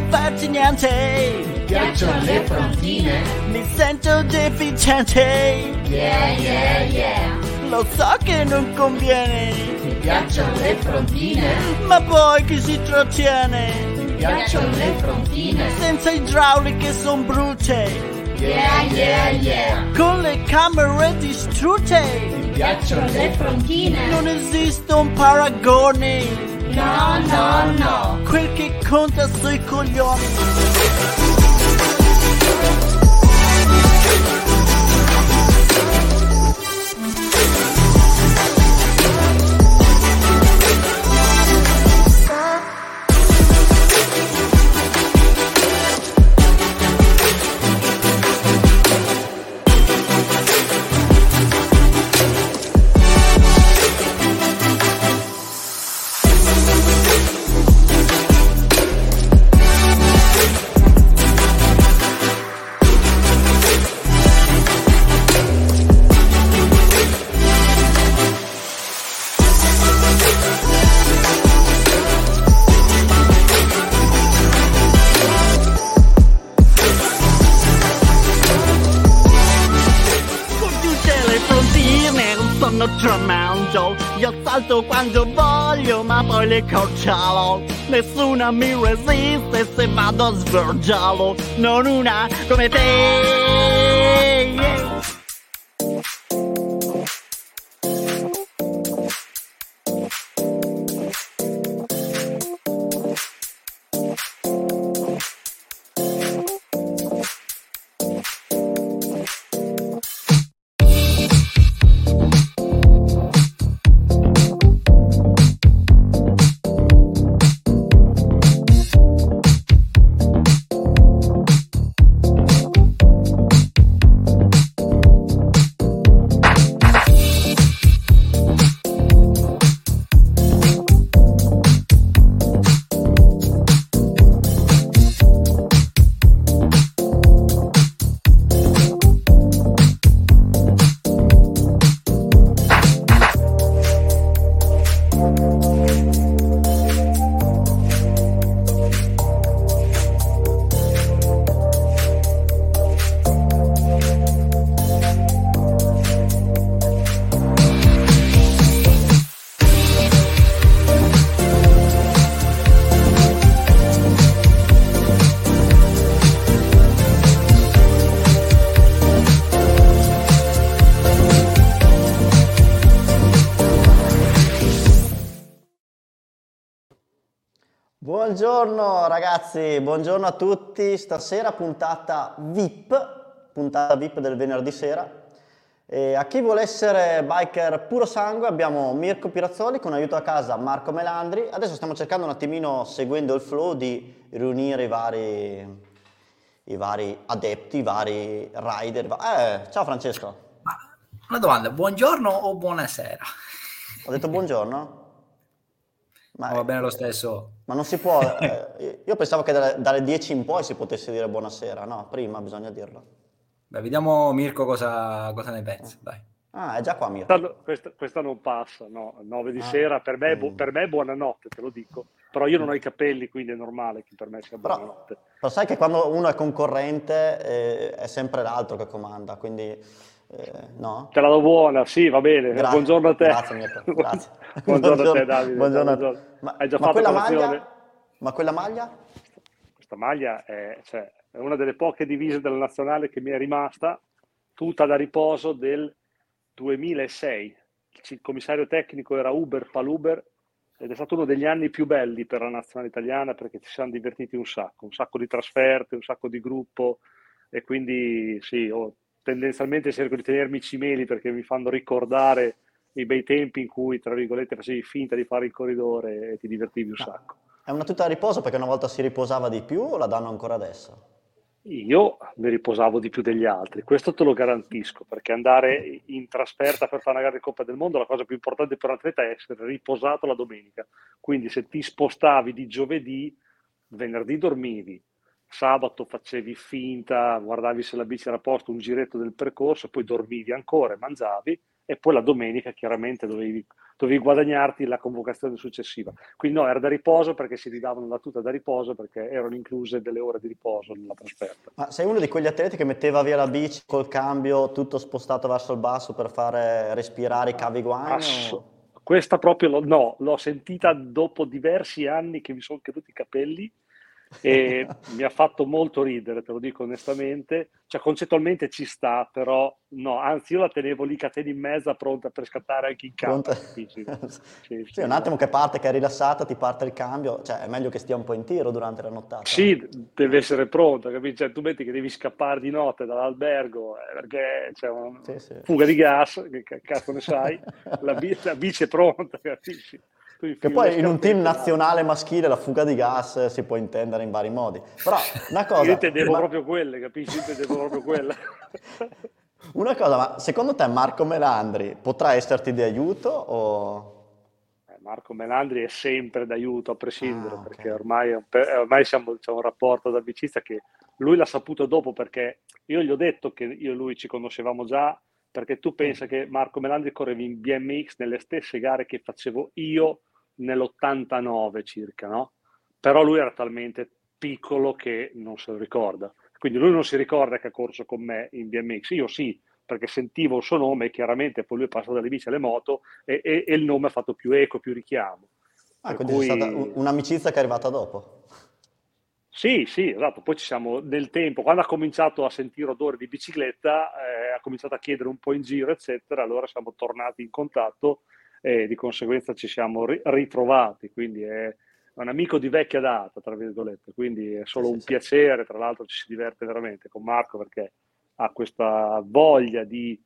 deficiente. Mi piacciono le frontine. Mi sento deficiente. Yeah, yeah, yeah. Lo so che non conviene. Mi piacciono le frontine. Ma poi chi si trattiene? Mi piacciono le frontine. Senza idrauliche son brutte. Yeah, yeah, yeah. Con le camere distrutte. Mi piacciono le frontine. Non esiste un paragone. No, no, no. Quel che conta sui coglioni. Nessuna mi resiste se vado a svergiarlo Non una come te ragazzi, buongiorno a tutti. Stasera puntata VIP, puntata VIP del venerdì sera. E a chi vuole essere biker puro sangue abbiamo Mirko Pirazzoli con aiuto a casa Marco Melandri. Adesso stiamo cercando un attimino, seguendo il flow, di riunire i vari, i vari adepti, i vari rider. Eh, ciao Francesco, una domanda, buongiorno o buonasera? ho detto buongiorno? Ma, Va bene lo stesso. Ma non si può, eh, io pensavo che dalle, dalle 10 in poi si potesse dire buonasera, no, prima bisogna dirlo. Beh, vediamo Mirko cosa, cosa ne pensa. Dai. Ah, è già qua Mirko. Questa, questa- questa non passa, no, 9 di Ah. sera, per me, Mm. per me è buonanotte, te lo dico, però io non ho i capelli, quindi è normale che per me sia Però, buonanotte. però sai che quando uno è concorrente eh, è sempre l'altro che comanda, quindi eh, no? Te la do buona, sì, va bene, Gra- buongiorno a te. Grazie Mirko, grazie. buongiorno a te Davide. buongiorno buongiorno. Ma, Hai già ma fatto quella maglia? Ma quella maglia? Questa maglia è, cioè, è una delle poche divise della nazionale che mi è rimasta, tutta da riposo del 2006. Il commissario tecnico era Uber Paluber ed è stato uno degli anni più belli per la nazionale italiana perché ci siamo divertiti un sacco, un sacco di trasferte, un sacco di gruppo e quindi sì, ho- tendenzialmente cerco di tenermi i cimeli perché mi fanno ricordare i bei tempi in cui, tra virgolette, facevi finta di fare il corridore e ti divertivi un sacco. È una tuta a riposo perché una volta si riposava di più o la danno ancora adesso? Io mi riposavo di più degli altri, questo te lo garantisco, perché andare in trasferta per fare una gara di Coppa del Mondo, la cosa più importante per un atleta è essere riposato la domenica. Quindi se ti spostavi di giovedì, venerdì dormivi, sabato facevi finta, guardavi se la bici era a posto, un giretto del percorso, poi dormivi ancora mangiavi, e poi la domenica chiaramente dovevi dovevi guadagnarti la convocazione successiva. Quindi no, era da riposo perché si ridavano la tuta da riposo perché erano incluse delle ore di riposo nella trasferta. Ma sei uno di quegli atleti che metteva via la bici col cambio tutto spostato verso il basso per fare respirare i cavi? Ass- questa proprio lo, no, l'ho sentita dopo diversi anni che mi sono caduti i capelli e mi ha fatto molto ridere, te lo dico onestamente. Cioè, concettualmente ci sta, però no, anzi io la tenevo lì catena in mezzo, pronta per scattare anche in campo. Sì, sì, sì, un attimo che parte, che è rilassata, ti parte il cambio, cioè è meglio che stia un po' in tiro durante la nottata. Sì, deve essere pronta, capisci? Cioè, tu metti che devi scappare di notte dall'albergo eh, perché c'è una fuga di gas, che cazzo ne sai, la bici è pronta, capisci? Che poi in un team nazionale maschile la fuga di gas si può intendere in vari modi. Però una cosa... Io intendevo ma... proprio quelle, capisci? Io intendevo proprio quelle. una cosa, ma secondo te Marco Melandri potrà esserti di aiuto o... Eh, Marco Melandri è sempre d'aiuto a prescindere, ah, okay. perché ormai, ormai siamo, c'è un rapporto d'amicizia che lui l'ha saputo dopo perché io gli ho detto che io e lui ci conoscevamo già, perché tu pensa che Marco Melandri correvi in BMX nelle stesse gare che facevo io nell'89 circa, no? Però lui era talmente piccolo che non se lo ricorda. Quindi lui non si ricorda che ha corso con me in BMX, io sì, perché sentivo il suo nome, chiaramente poi lui è passato dalle bici alle moto e, e, e il nome ha fatto più eco, più richiamo. Ah, quindi cui... è stata un'amicizia che è arrivata dopo. Sì, sì, esatto. Poi ci siamo nel tempo, quando ha cominciato a sentire odore di bicicletta, eh, ha cominciato a chiedere un po' in giro, eccetera, allora siamo tornati in contatto e di conseguenza ci siamo ri- ritrovati, quindi è un amico di vecchia data, tra virgolette, quindi è solo sì, un sì, piacere, tra l'altro ci si diverte veramente con Marco perché ha questa voglia di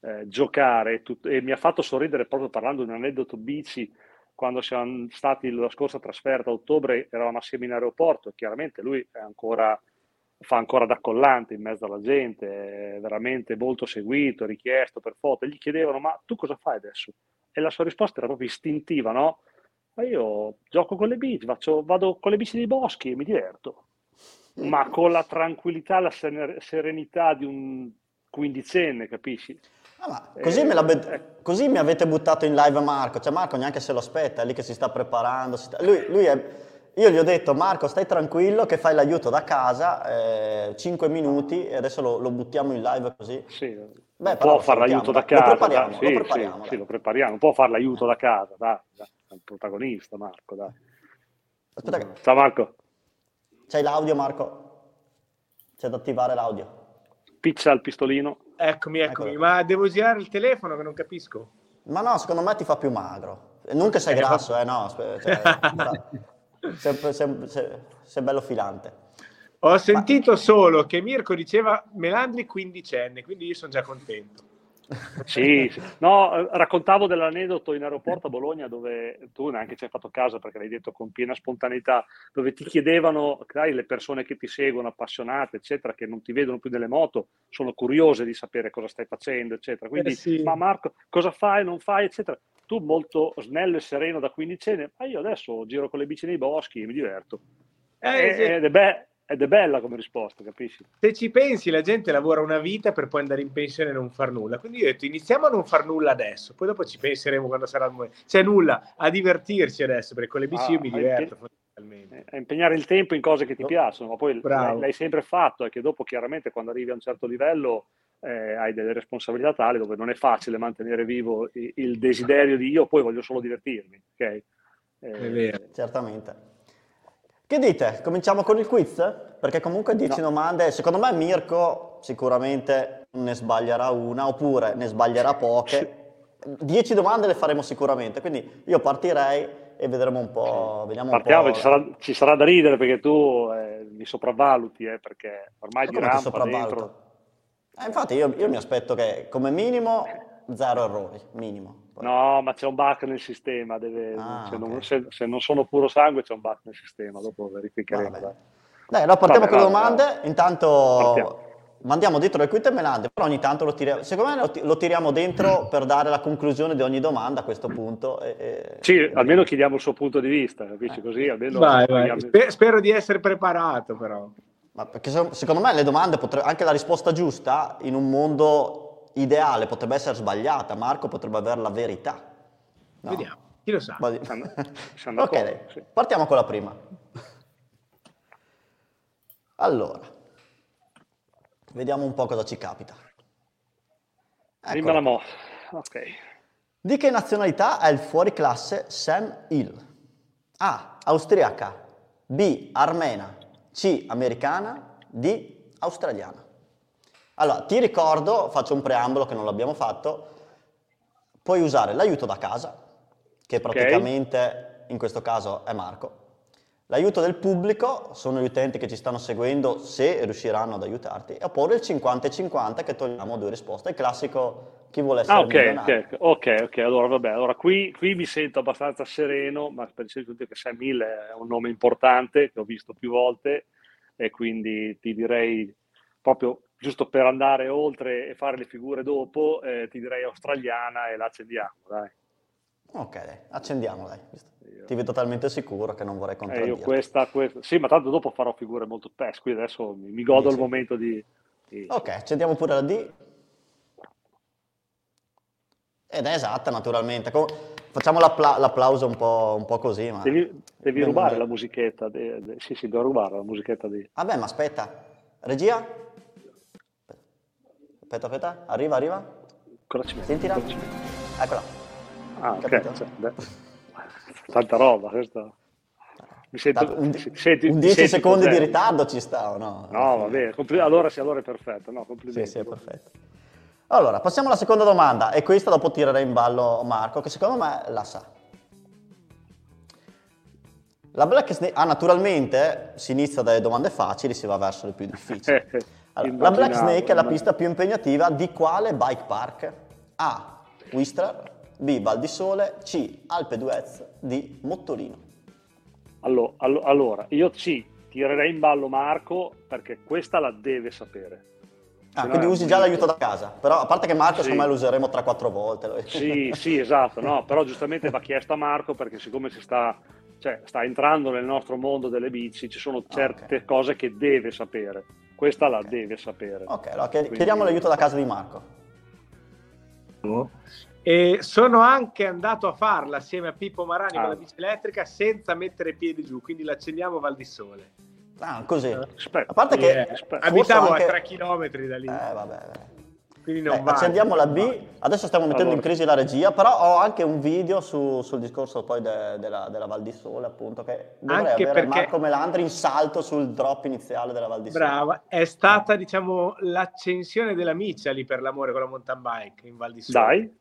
eh, giocare tut- e mi ha fatto sorridere proprio parlando di un aneddoto bici. Quando siamo stati la scorsa trasferta a ottobre eravamo assieme in aeroporto e chiaramente lui ancora, fa ancora da collante in mezzo alla gente, veramente molto seguito, richiesto per foto, e gli chiedevano ma tu cosa fai adesso? E la sua risposta era proprio istintiva, no? Ma io gioco con le bici, faccio, vado con le bici dei boschi e mi diverto, ma con la tranquillità, la serenità di un quindicenne, capisci? Ah, così, eh, be- eh. così, mi avete buttato in live Marco, cioè Marco neanche se lo aspetta, è lì che si sta preparando. Si sta... Lui, lui è... Io gli ho detto Marco stai tranquillo che fai l'aiuto da casa, eh, 5 minuti e adesso lo, lo, buttiamo in live così. Sì, Beh, può fare l'aiuto da casa. Lo prepariamo, dai, sì, lo prepariamo. Sì, sì, lo prepariamo. Può fare l'aiuto da casa, dai, dai. È un protagonista Marco, dai. Aspetta che... Ciao Marco. C'hai l'audio Marco? C'è da attivare l'audio. Pizza al pistolino. Eccomi, eccomi, Eccolo. ma devo girare il telefono che non capisco. Ma no, secondo me ti fa più magro. Non che sei grasso, eh, no. Cioè, sei, sei, sei, sei bello filante. Ho sentito Ma... solo che Mirko diceva Melandri quindicenne, quindi io sono già contento. Sì, sì, no, raccontavo dell'aneddoto in aeroporto a Bologna dove tu neanche ci hai fatto caso perché l'hai detto con piena spontaneità, dove ti chiedevano, dai, le persone che ti seguono, appassionate, eccetera, che non ti vedono più nelle moto, sono curiose di sapere cosa stai facendo, eccetera. Quindi, eh sì. ma Marco, cosa fai, non fai, eccetera. Tu molto snello e sereno da quindicenne, ma io adesso giro con le bici nei boschi e mi diverto. Eh, sì. Ed è bello ed è bella come risposta, capisci? Se ci pensi, la gente lavora una vita per poi andare in pensione e non far nulla. Quindi io ho detto, iniziamo a non far nulla adesso, poi dopo ci penseremo quando sarà il momento. C'è nulla, a divertirci adesso, perché con le bici ah, io mi diverto fondamentalmente. A impegnare il tempo in cose che ti no. piacciono, ma poi l'hai, l'hai, sempre fatto, è che dopo chiaramente quando arrivi a un certo livello eh, hai delle responsabilità tali dove non è facile mantenere vivo il, il desiderio di io poi voglio solo divertirmi, ok? Eh, è vero. Certamente. Che dite? Cominciamo con il quiz? Perché comunque 10 no. domande, secondo me Mirko sicuramente ne sbaglierà una oppure ne sbaglierà poche. 10 domande le faremo sicuramente, quindi io partirei e vedremo un po'. Vediamo Partiamo, un po'... Ci, sarà, ci, sarà, da ridere perché tu eh, mi sopravvaluti, eh, perché ormai di rampa dentro... Eh, infatti io, io mi aspetto che come minimo zero errori, minimo. No, ma c'è un bug nel sistema, deve, ah, se, okay. non, se, se, non, sono puro sangue c'è un bug nel sistema, dopo verificheremo. Dai. allora partiamo vabbè, con le domande, intanto partiamo. Mandiamo dentro le quinte melande, però ogni tanto lo tiriamo, secondo me lo, lo, tiriamo dentro per dare la conclusione di ogni domanda a questo punto. E, e, sì, almeno chiediamo il suo punto di vista, capisci eh. così? Almeno vai, vai. Spero, spero di essere preparato però. Ma perché secondo me le domande, potrebbero, anche la risposta giusta in un mondo ideale potrebbe essere sbagliata, Marco potrebbe avere la verità. No. Vediamo, chi lo sa. Siamo ok, sì. partiamo con la prima. Allora, vediamo un po' cosa ci capita. Eccola. Mo. Ok. Di che nazionalità è il fuoriclasse Sam Hill? A. Austriaca. B. Armena. C. Americana. D. Australiana. Allora, ti ricordo, faccio un preambolo che non l'abbiamo fatto, puoi usare l'aiuto da casa, che praticamente in questo caso è Marco. L'aiuto del pubblico sono gli utenti che ci stanno seguendo se riusciranno ad aiutarti, oppure il 50 e 50 che togliamo due risposte, il classico chi vuole essere Ah, ok, milionario. ok, ok, allora vabbè, allora qui, qui mi sento abbastanza sereno, ma per tutti che Sam Hill è un nome importante che ho visto più volte e quindi ti direi proprio giusto per andare oltre e fare le figure dopo, eh, ti direi australiana e la accendiamo, dai. Ok, dai, accendiamo, dai. Io- Ti vedo talmente sicuro che non vorrei Eh, io questa, questa, sì, ma tanto dopo farò figure molto pes, qui adesso mi, mi godo Dici? il momento di... di- Ok, accendiamo pure la D. Ed è esatta, naturalmente. Co- facciamo l'appla- l'applauso un po', un po' così, ma... Devi, devi Ben- rubare la musichetta, de- de- sì, sì, devo rubare la musichetta di... Vabbè, ma aspetta. Regia? Aspetta, aspetta. Arriva, arriva. Cosa ci metti? Sentila. Eccola. Ah, ok. Cioè, beh, tanta roba, questa. Mi sento, Un, ti- ti senti- un ti 10 senti secondi di potente. ritardo ci sta o no? No, va bene. compli- allora sì, allora è perfetto. No, Sì, complimenti. sì, è perfetto. Allora, passiamo alla seconda domanda e questa dopo tirerei in ballo Marco, che secondo me la sa. La Black Snake... Ah, naturalmente si inizia dalle domande facili, si va verso le più difficili. Allora, la Black Snake è la pista più impegnativa di quale bike park? A. Whistler, B. Val di Sole, C. Alpe d'Huez, D. Mottolino. Allo- allo- Allora, io ci tirerei in ballo Marco perché questa la deve sapere. Ah, Se quindi usi già l'aiuto da casa, però a parte che Marco Sì. secondo me lo useremo 3-4 volte. Sì, sì, esatto, no, però giustamente va chiesto a Marco perché siccome si sta, cioè, sta entrando nel nostro mondo delle bici, ci sono certe Ah, ok. cose che deve sapere. Questa la Ok. deve sapere. Ok, allora chied- Quindi- chiediamo l'aiuto da casa di Marco. E sono anche andato a farla assieme a Pippo Marani Ah. con la bici elettrica senza mettere piedi giù, quindi l'accendiamo a Val di Sole. Ah, così. Aspetta, A parte che Eh, abitavo forse a anche- 3 km da lì, Eh, vabbè, vabbè. quindi non Eh, vale. accendiamo la B, adesso stiamo mettendo Allora. in crisi la regia, però ho anche un video su- sul discorso poi de- della, della Val di Sole, appunto, che dovrei Anche avere perché- Marco Melandri in salto sul drop iniziale della Val di Sole. Brava, è stata diciamo l'accensione della miccia lì per l'amore con la mountain bike in Val di Sole.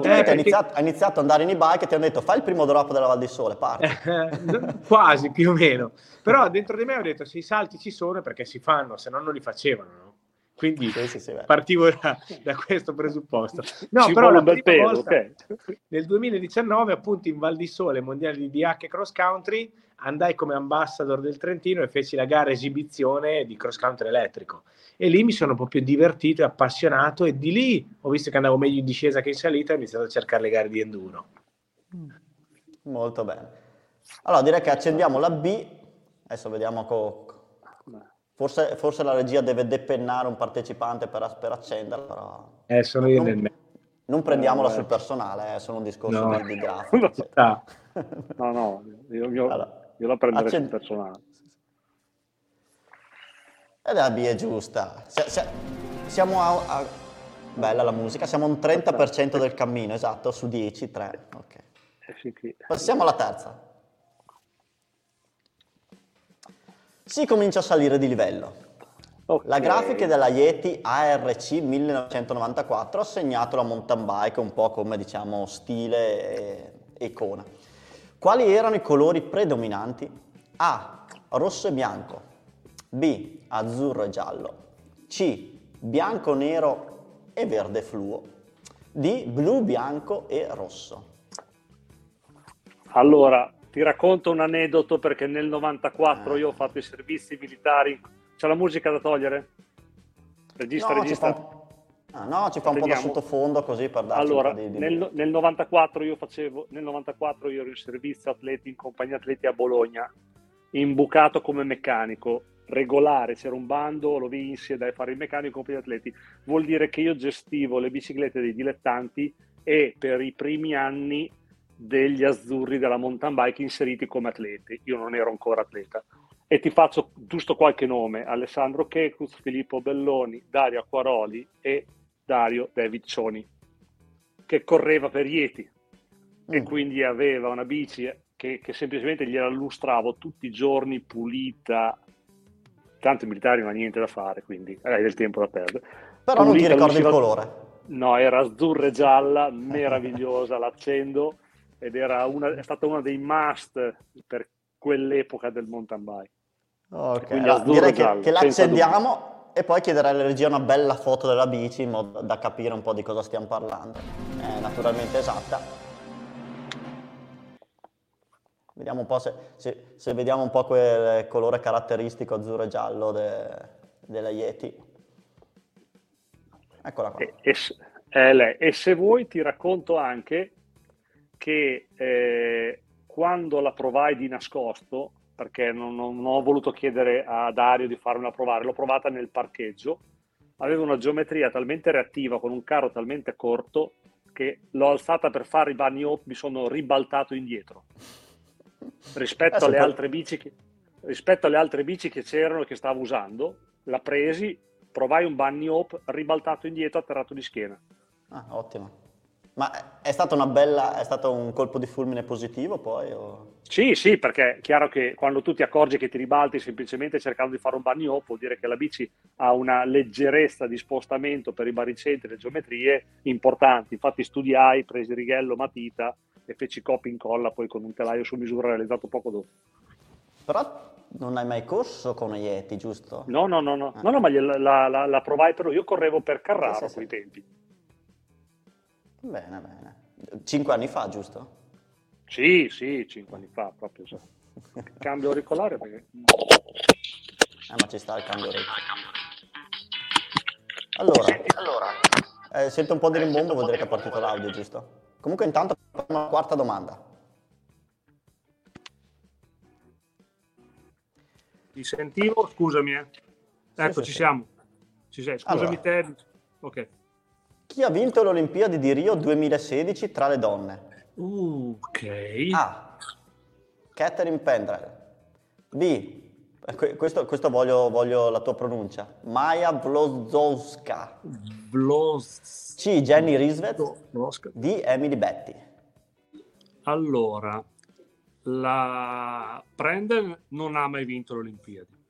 Praticamente Eh, ha, perché- iniziato, ha iniziato ad andare in e-bike e ti hanno detto fai il primo drop della Val di Sole, parti. Eh, Quasi più o meno, però dentro di me ho detto se i salti ci sono è perché si fanno, se no non li facevano. no? Quindi Sì, sì, sì, partivo da, da questo presupposto. No, Ci però la prima pelo, volta, ok. nel 2019, appunto in Val di Sole, mondiale di DH e cross country, andai come ambassador del Trentino e feci la gara esibizione di cross country elettrico. E lì mi sono proprio divertito e appassionato e di lì ho visto che andavo meglio in discesa che in salita e ho iniziato a cercare le gare di enduro. Molto bene. Allora direi che accendiamo la B, adesso vediamo co- Forse, forse la regia deve depennare un partecipante per, per accenderla, però Eh, sono io Non- nel mezzo. non prendiamola Eh, sul personale, è solo un discorso No. di, di grafica. No, no, io, io- Allora, io la prenderei sul accend- personale. Ed la B è giusta. Se- se- siamo a, a- Bella la musica, siamo a un 30% del cammino, esatto, su 10, 3. Ok. Eh. Passiamo alla terza. Si comincia a salire di livello. Ok. La grafica della Yeti ARC 1994 ha segnato la mountain bike un po' come diciamo stile e icona. Quali erano i colori predominanti? A. Rosso e bianco. B. Azzurro e giallo. C. Bianco, nero e verde fluo. D. Blu, bianco e rosso. Allora, ti racconto un aneddoto perché nel 94 Ah. io ho fatto i servizi militari. C'è la musica da togliere? Regista, no, regista. ah, no, ci fa un po' da Teniamo. sottofondo così per darci Allora, di... di- nel, nel 94 io facevo, nel 94 io ero in servizio atleti in compagnia atleti a Bologna, imbucato come meccanico, regolare, c'era un bando, lo vinsi e dai fare il meccanico in compagnia atleti. Vuol dire che io gestivo le biciclette dei dilettanti e per i primi anni degli azzurri della mountain bike inseriti come atleti. Io non ero ancora atleta. E ti faccio giusto qualche nome: Alessandro Checus, Filippo Belloni, Dario Acquaroli e Dario David Cioni, che correva per Ieti e Mm. quindi aveva una bici che, che semplicemente gliela lustravo tutti i giorni pulita. Tanto i militari non ha niente da fare, quindi hai del tempo da perdere. Però non ti Pulita, ricordi il colore. No, era azzurra e gialla, meravigliosa, l'accendo ed era una, è stata uno dei must per quell'epoca del mountain bike. Ok, allora, direi che, che la senza accendiamo e poi chiederei alla regia una bella foto della bici in modo da capire un po' di cosa stiamo parlando. È naturalmente esatta. Vediamo un po' se, se- se vediamo un po' quel colore caratteristico azzurro e giallo de- della Yeti. Eccola qua. E, e lei. E se vuoi ti racconto anche che eh, quando la provai di nascosto, perché non, non- ho voluto chiedere a Dario di farmela provare, l'ho provata nel parcheggio, aveva una geometria talmente reattiva con un carro talmente corto che l'ho alzata per fare i bunny hop, mi sono ribaltato indietro rispetto alle altre bici che, rispetto alle altre bici che c'erano e che stavo usando, la presi, provai un bunny hop, ribaltato indietro, atterrato di schiena. Ah, ottimo. Ma è stato una bella, è stato un colpo di fulmine positivo poi? o- Sì, sì, perché è chiaro che quando tu ti accorgi che ti ribalti semplicemente cercando di fare un hop, vuol dire che la bici ha una leggerezza di spostamento per i baricentri e le geometrie importanti. Infatti studiai, presi righello, matita e feci copia e incolla poi con un telaio su misura realizzato poco dopo. Però non hai mai corso con Yeti, giusto? No, no, no, no, Ah. no, no ma gliela- la, la- la provai però io correvo per Carraro Sì, a sì, quei sì. tempi. Bene, bene. Cinque anni fa, giusto? Sì, sì, cinque anni fa proprio. so. Cambio auricolare perché... Eh, ma ci sta il cambio ritmo. Allora, eh, sento un po' di rimbombo, vuol dire che è partito l'audio, giusto? Comunque intanto facciamo la quarta domanda. Ti sentivo, scusami. Eh. Ecco, sì, ci sì. siamo. Ci sei, scusami Allora. te. Ok. Chi ha vinto le Olimpiadi di Rio 2016 tra le donne? Uh, ok. A. Catherine Pendrell. B. que- Questo, questo voglio, voglio la tua pronuncia. Maya Blozowska. Blos... C. Jenny Risvet. Blos- D. Emily Betty. Allora, la Prenden non ha mai vinto le Olimpiadi.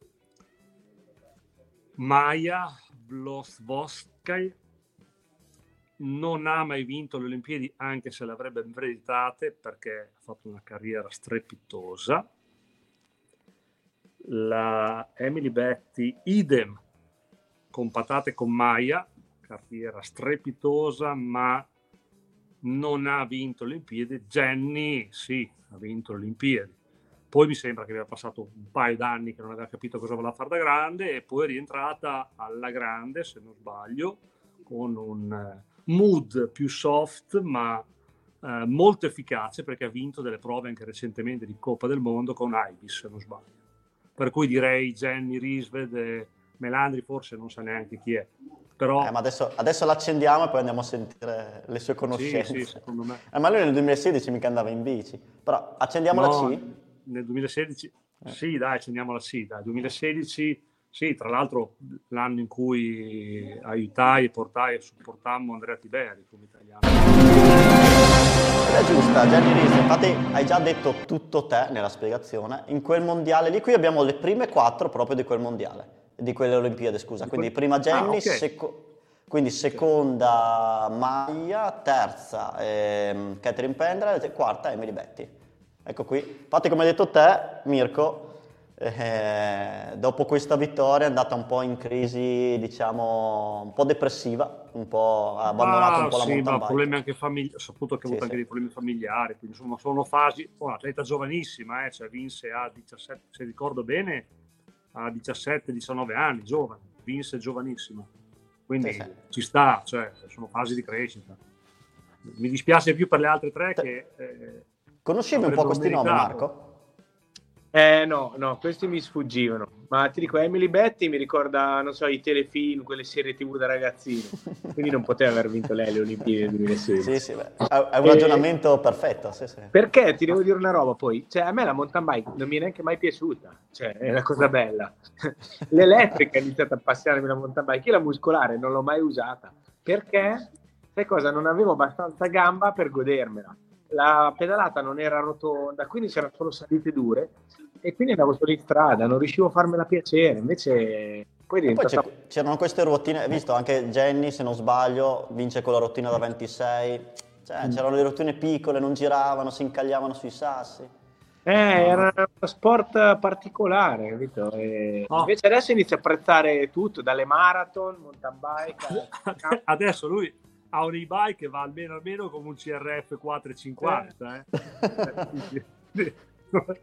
Maya Blosvoskaya non ha mai vinto le Olimpiadi anche se le avrebbe meritate perché ha fatto una carriera strepitosa. La Emily Betty, idem, con patate con Maya, carriera strepitosa, ma non ha vinto le Olimpiadi. Jenny, sì, ha vinto le Olimpiadi. Poi mi sembra che aveva passato un paio d'anni che non aveva capito cosa voleva fare da grande e poi è rientrata alla grande, se non sbaglio, con un eh, mood più soft ma eh, molto efficace perché ha vinto delle prove anche recentemente di Coppa del Mondo con Ibis, se non sbaglio. Per cui direi Jenny Risved e Melandri forse non sa neanche chi è, però Eh, ma adesso, adesso l'accendiamo e poi andiamo a sentire le sue sì, conoscenze. sì, secondo me. Eh, ma lui nel 2016 mica andava in bici. Però accendiamo la No, C. Nel 2016, Eh. sì, dai, accendiamo la sì, dai. 2016, sì, tra l'altro l'anno in cui aiutai, portai e supportammo Andrea Tiberi come italiano. È giusta, Jenny Reese. Infatti hai già detto tutto te nella spiegazione. In quel mondiale lì, qui abbiamo le prime quattro proprio di quel mondiale. Di quelle Olimpiadi, scusa. Di Quindi prima Jenny, Ah, ok. seco- quindi seconda Maya, terza ehm, Catherine Pendrell e quarta Emily Betty. Ecco qui. Infatti come hai detto te, Mirko, eh, dopo questa vittoria è andata un po' in crisi, diciamo, un po' depressiva, un po' ha abbandonato un po' la Ah, sì, mountain ma problemi anche familiari, ho saputo che ha avuto sì. anche dei problemi familiari, quindi insomma sono fasi, oh, un'atleta giovanissima, eh, cioè vinse a 17, se ricordo bene, a 17-19 anni, giovane, vinse giovanissima, quindi Sì, ci sta, cioè sono fasi di crescita. Mi dispiace più per le altre tre Te- che... eh, Conoscevi un po' questi nomi. Marco? Eh no, no, questi mi sfuggivano. Ma ti dico, Emily Betty mi ricorda, non so, i telefilm, quelle serie tv da ragazzino. Quindi non poteva aver vinto lei le Olimpiadi del 2016. Sì, sì, beh, è un E- ragionamento perfetto, sì, sì. Perché ti devo dire una roba poi, cioè a me la mountain bike non mi è neanche mai piaciuta, cioè è una cosa bella. L'elettrica è iniziata a appassionarmi la mountain bike, io la muscolare non l'ho mai usata, perché, sai cosa, non avevo abbastanza gamba per godermela. La pedalata non era rotonda, quindi c'erano solo salite dure e quindi andavo solo in strada, non riuscivo a farmela piacere, invece poi E poi c'erano queste ruotine, hai visto anche Jenny, se non sbaglio, vince con la rottina da 26. Cioè, c'erano le rottine piccole, non giravano, si incagliavano sui sassi. Eh, era uno sport particolare, capito? E Oh. Invece adesso inizio a apprezzare tutto, dalle marathon, mountain bike. a- Adesso lui ha un e-bike che va almeno, almeno come un CRF 450. Eh.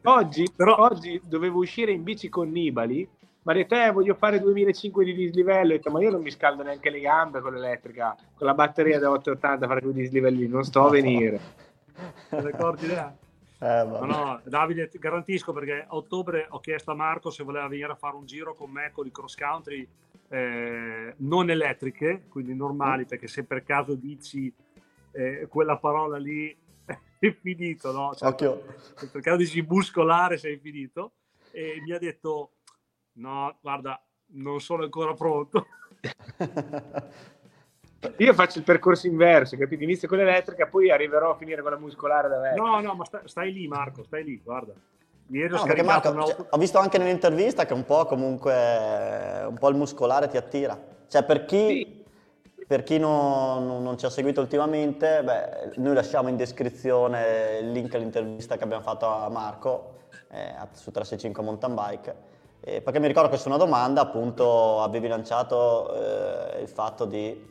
Oggi, Però- oggi dovevo uscire in bici con Nibali, ma ha detto, eh, voglio fare 2005 di dislivello. Ho detto, ma io non mi scaldo neanche le gambe con l'elettrica, con la batteria da 880 a fare quei dislivelli, non sto a venire. Le ricordi là? Eh, No, no, Davide, ti garantisco perché a ottobre ho chiesto a Marco se voleva venire a fare un giro con me con i cross country eh, non elettriche, quindi normali, perché se per caso dici eh, quella parola lì è finito, no? Cioè, Occhio. se per caso dici muscolare sei finito. E mi ha detto, no, guarda, non sono ancora pronto. Io faccio il percorso inverso, capito? Inizio con l'elettrica, poi arriverò a finire con la muscolare da vecchio. No, no, ma sta- stai lì Marco, stai lì, guarda. Ieri ho No, perché scaricato Marco, un'auto- cioè, ho visto anche nell'intervista che un po' comunque un po' il muscolare ti attira. Cioè, per chi, per chi non, non- non ci ha seguito ultimamente, beh, noi lasciamo in descrizione il link all'intervista che abbiamo fatto a Marco eh, su 365 Mountain Bike. Eh, perché mi ricordo che su una domanda appunto avevi lanciato eh, il fatto di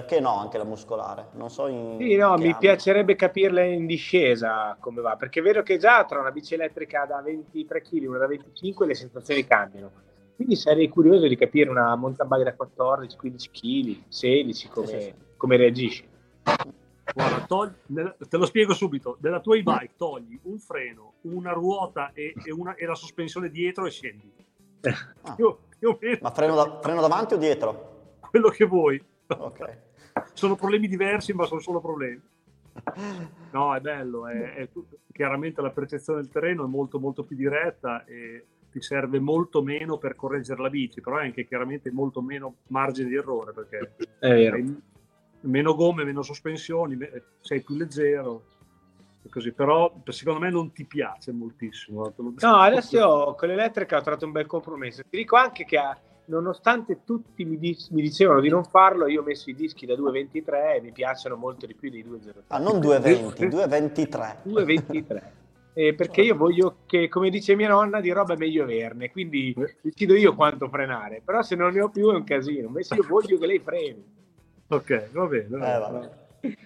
perché no anche la muscolare. Non so in Sì, no, mi ambito. piacerebbe capirla in discesa come va, perché vedo che già tra una bici elettrica da 23 kg e una da 25 le sensazioni cambiano. Quindi sarei curioso di capire una mountain bike da 14, 15 kg, 16, come, Sì, sì, sì. come reagisci. Guarda, togli- te lo spiego subito. Della tua e-bike togli un freno, una ruota e, e una- e la sospensione dietro e scendi. Ah. Più, più o meno Ma freno, da- freno davanti o dietro? quello che vuoi. Ok. Sono problemi diversi, ma sono solo problemi. No, è bello. È, è tutto- chiaramente la percezione del terreno è molto, molto più diretta e ti serve molto meno per correggere la bici, però è anche chiaramente molto meno margine di errore perché È vero. hai meno gomme, meno sospensioni, sei più leggero. e Così, però secondo me non ti piace moltissimo. No, adesso io con l'elettrica ho trovato un bel compromesso. Ti dico anche che ah, nonostante tutti mi, dis- mi dicevano di non farlo, io ho messo i dischi da 2.23 e mi piacciono molto di più dei 2.03. Ah, non 220, 223. 2.23. Eh, perché io voglio che, come dice mia nonna, di roba è meglio averne, quindi decido io quanto frenare. Però se non ne ho più è un casino. Invece io voglio che lei freni. Ok, va bene. va Eh, bene. vabbè.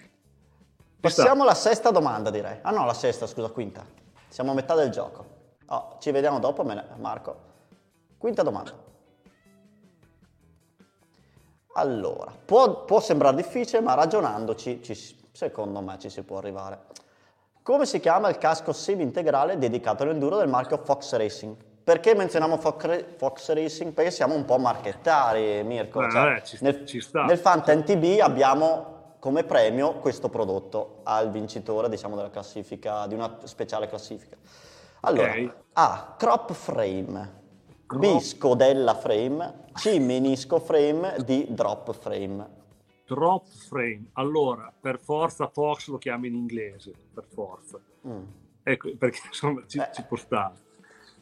Passiamo alla sesta domanda, direi. Ah no, la sesta, scusa, quinta. Siamo a metà del gioco. Oh, ci vediamo dopo, Marco. Quinta domanda. Allora, può, può sembrare difficile, ma ragionandoci, ci secondo me ci si può arrivare. Come si chiama il casco semi-integrale dedicato all'enduro del marchio Fox Racing? Perché menzioniamo Fox, Ra- Fox Racing? Perché siamo un po' marchettari, Mirko. Eh, Cioè, eh, ci- nel, ci sta. nel Fanta NTB abbiamo come premio questo prodotto al vincitore, diciamo, della classifica, di una speciale classifica. Allora, Ok. A. Crop frame. B. Scodella frame. C. Menisco frame. D. Drop frame. Drop frame. Allora, per forza Fox lo chiama in inglese, per forza. Mm. Ecco, perché insomma ci, Eh. ci può stare.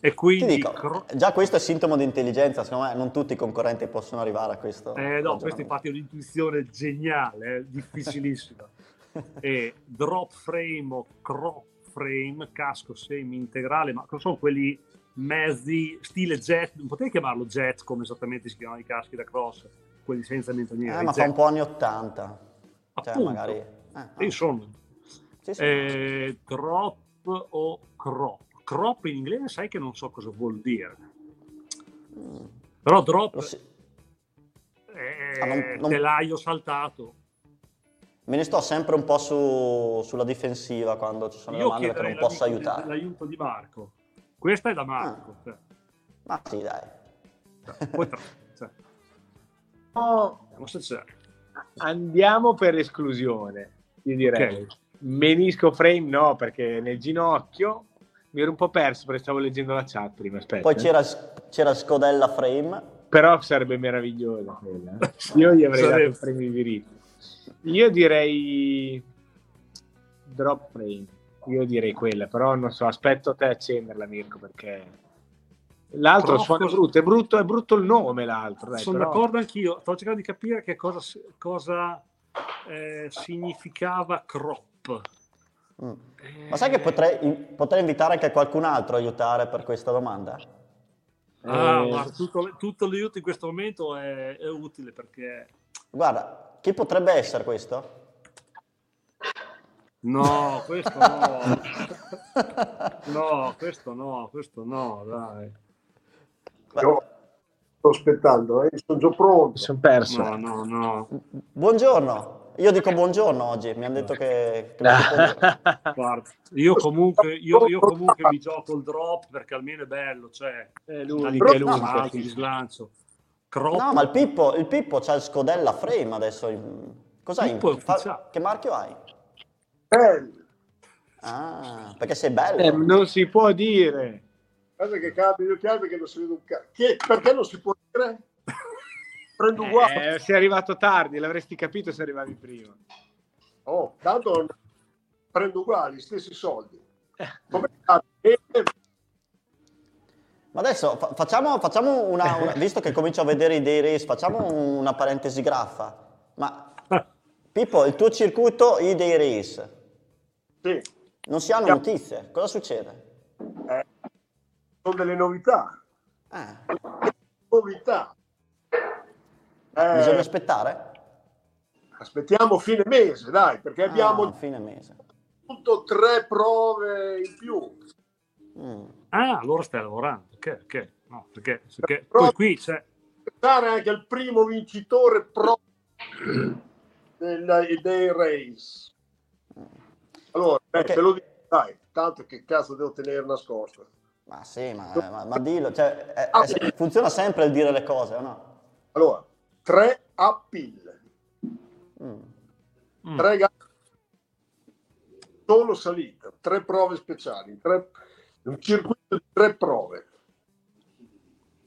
E quindi... dico, cro- già questo è sintomo di intelligenza, secondo me non tutti i concorrenti possono arrivare a questo. Eh no, questa infatti è un'intuizione geniale, eh, difficilissima. e drop frame o crop frame, casco semi-integrale, ma cosa sono quelli mezzi, stile jet, non potevi chiamarlo jet come esattamente si chiamano i caschi da cross, quelli senza mentoniere. Eh, ma fa un po' anni 80. Cioè, Appunto. magari... eh, ah. Insomma, Sì, sì. eh, drop o crop. Crop in inglese sai che non so cosa vuol dire. Mm. Però drop si- è Ah, non- non- telaio saltato. Me ne sto sempre un po' su- sulla difensiva quando ci sono Io domande perché non posso aiutare. l'aiuto di Marco. Questa è da Marco. Ah. cioè. Ma sì, dai. Poi tra- cioè, c'è. andiamo per esclusione. Io direi Ok. menisco frame no, perché nel ginocchio mi ero un po' perso perché stavo leggendo la chat prima. Aspetta. Poi eh. c'era, c'era Scodella Frame. Però sarebbe meravigliosa quella. eh. Io gli avrei dato il premio di diritto. Io direi drop frame. Io direi quella, però non so, aspetto te accenderla Mirko perché l'altro Però suona brutto, è brutto, è brutto il nome l'altro, dai, Sono però- d'accordo anch'io. Sto cercando di capire che cosa, cosa eh, significava crop. Mm. Ma sai che potrei, in- potrei invitare anche qualcun altro a aiutare per questa domanda? Ah, Eh, ma tutto, tutto l'aiuto in questo momento è, è utile perché Guarda, chi potrebbe essere questo? No, questo no, no, questo no, questo no, dai, Io sto aspettando, eh, sono già pronto. mi sono perso. no, no, no. Buongiorno. Io dico buongiorno oggi, mi hanno detto che... che. Guarda, io comunque, io, io comunque mi gioco il drop perché almeno è bello, cioè è l'unico, è l'unico. alto di slancio. Crop, No, ma il Pippo, il Pippo c'ha il Scodella Frame adesso. Cos'hai? Pippo Fa-. Che marchio hai? Eh, Ah, perché sei bello. Eh, non si può dire. guarda che cambio gli occhiali perché non si vede un cazzo. Perché non si può dire? Prendo uguale. Eh, sei arrivato tardi, l'avresti capito se arrivavi prima. Oh, tanto prendo uguali, gli stessi soldi. Eh. Come cazzo? Eh, Ma adesso fa- facciamo, facciamo una, una- Visto che comincio a vedere i day race, facciamo una parentesi graffa. Ma Pippo, il tuo circuito i day race, Sì, non si hanno notizie. Cosa succede? sono delle novità. Ah, Novità. Eh, bisogna aspettare? aspettiamo fine mese, dai, perché abbiamo Ah, fine mese. tutto tre prove in più. Mm. ah, allora stai lavorando, perché, perché, no, perché, perché Però- poi qui c'è, anche al primo vincitore pro del, dei race. Allora, eh, Perché- te lo dico, dai, tanto che cazzo devo tenere nascosto. Ma sì, ma, ma- ma dillo, cioè, è- è- funziona sempre il dire le cose, o no? Allora, tre appeal, Mm. Mm. tre gare, solo salita, tre prove speciali, tre- un circuito di tre prove.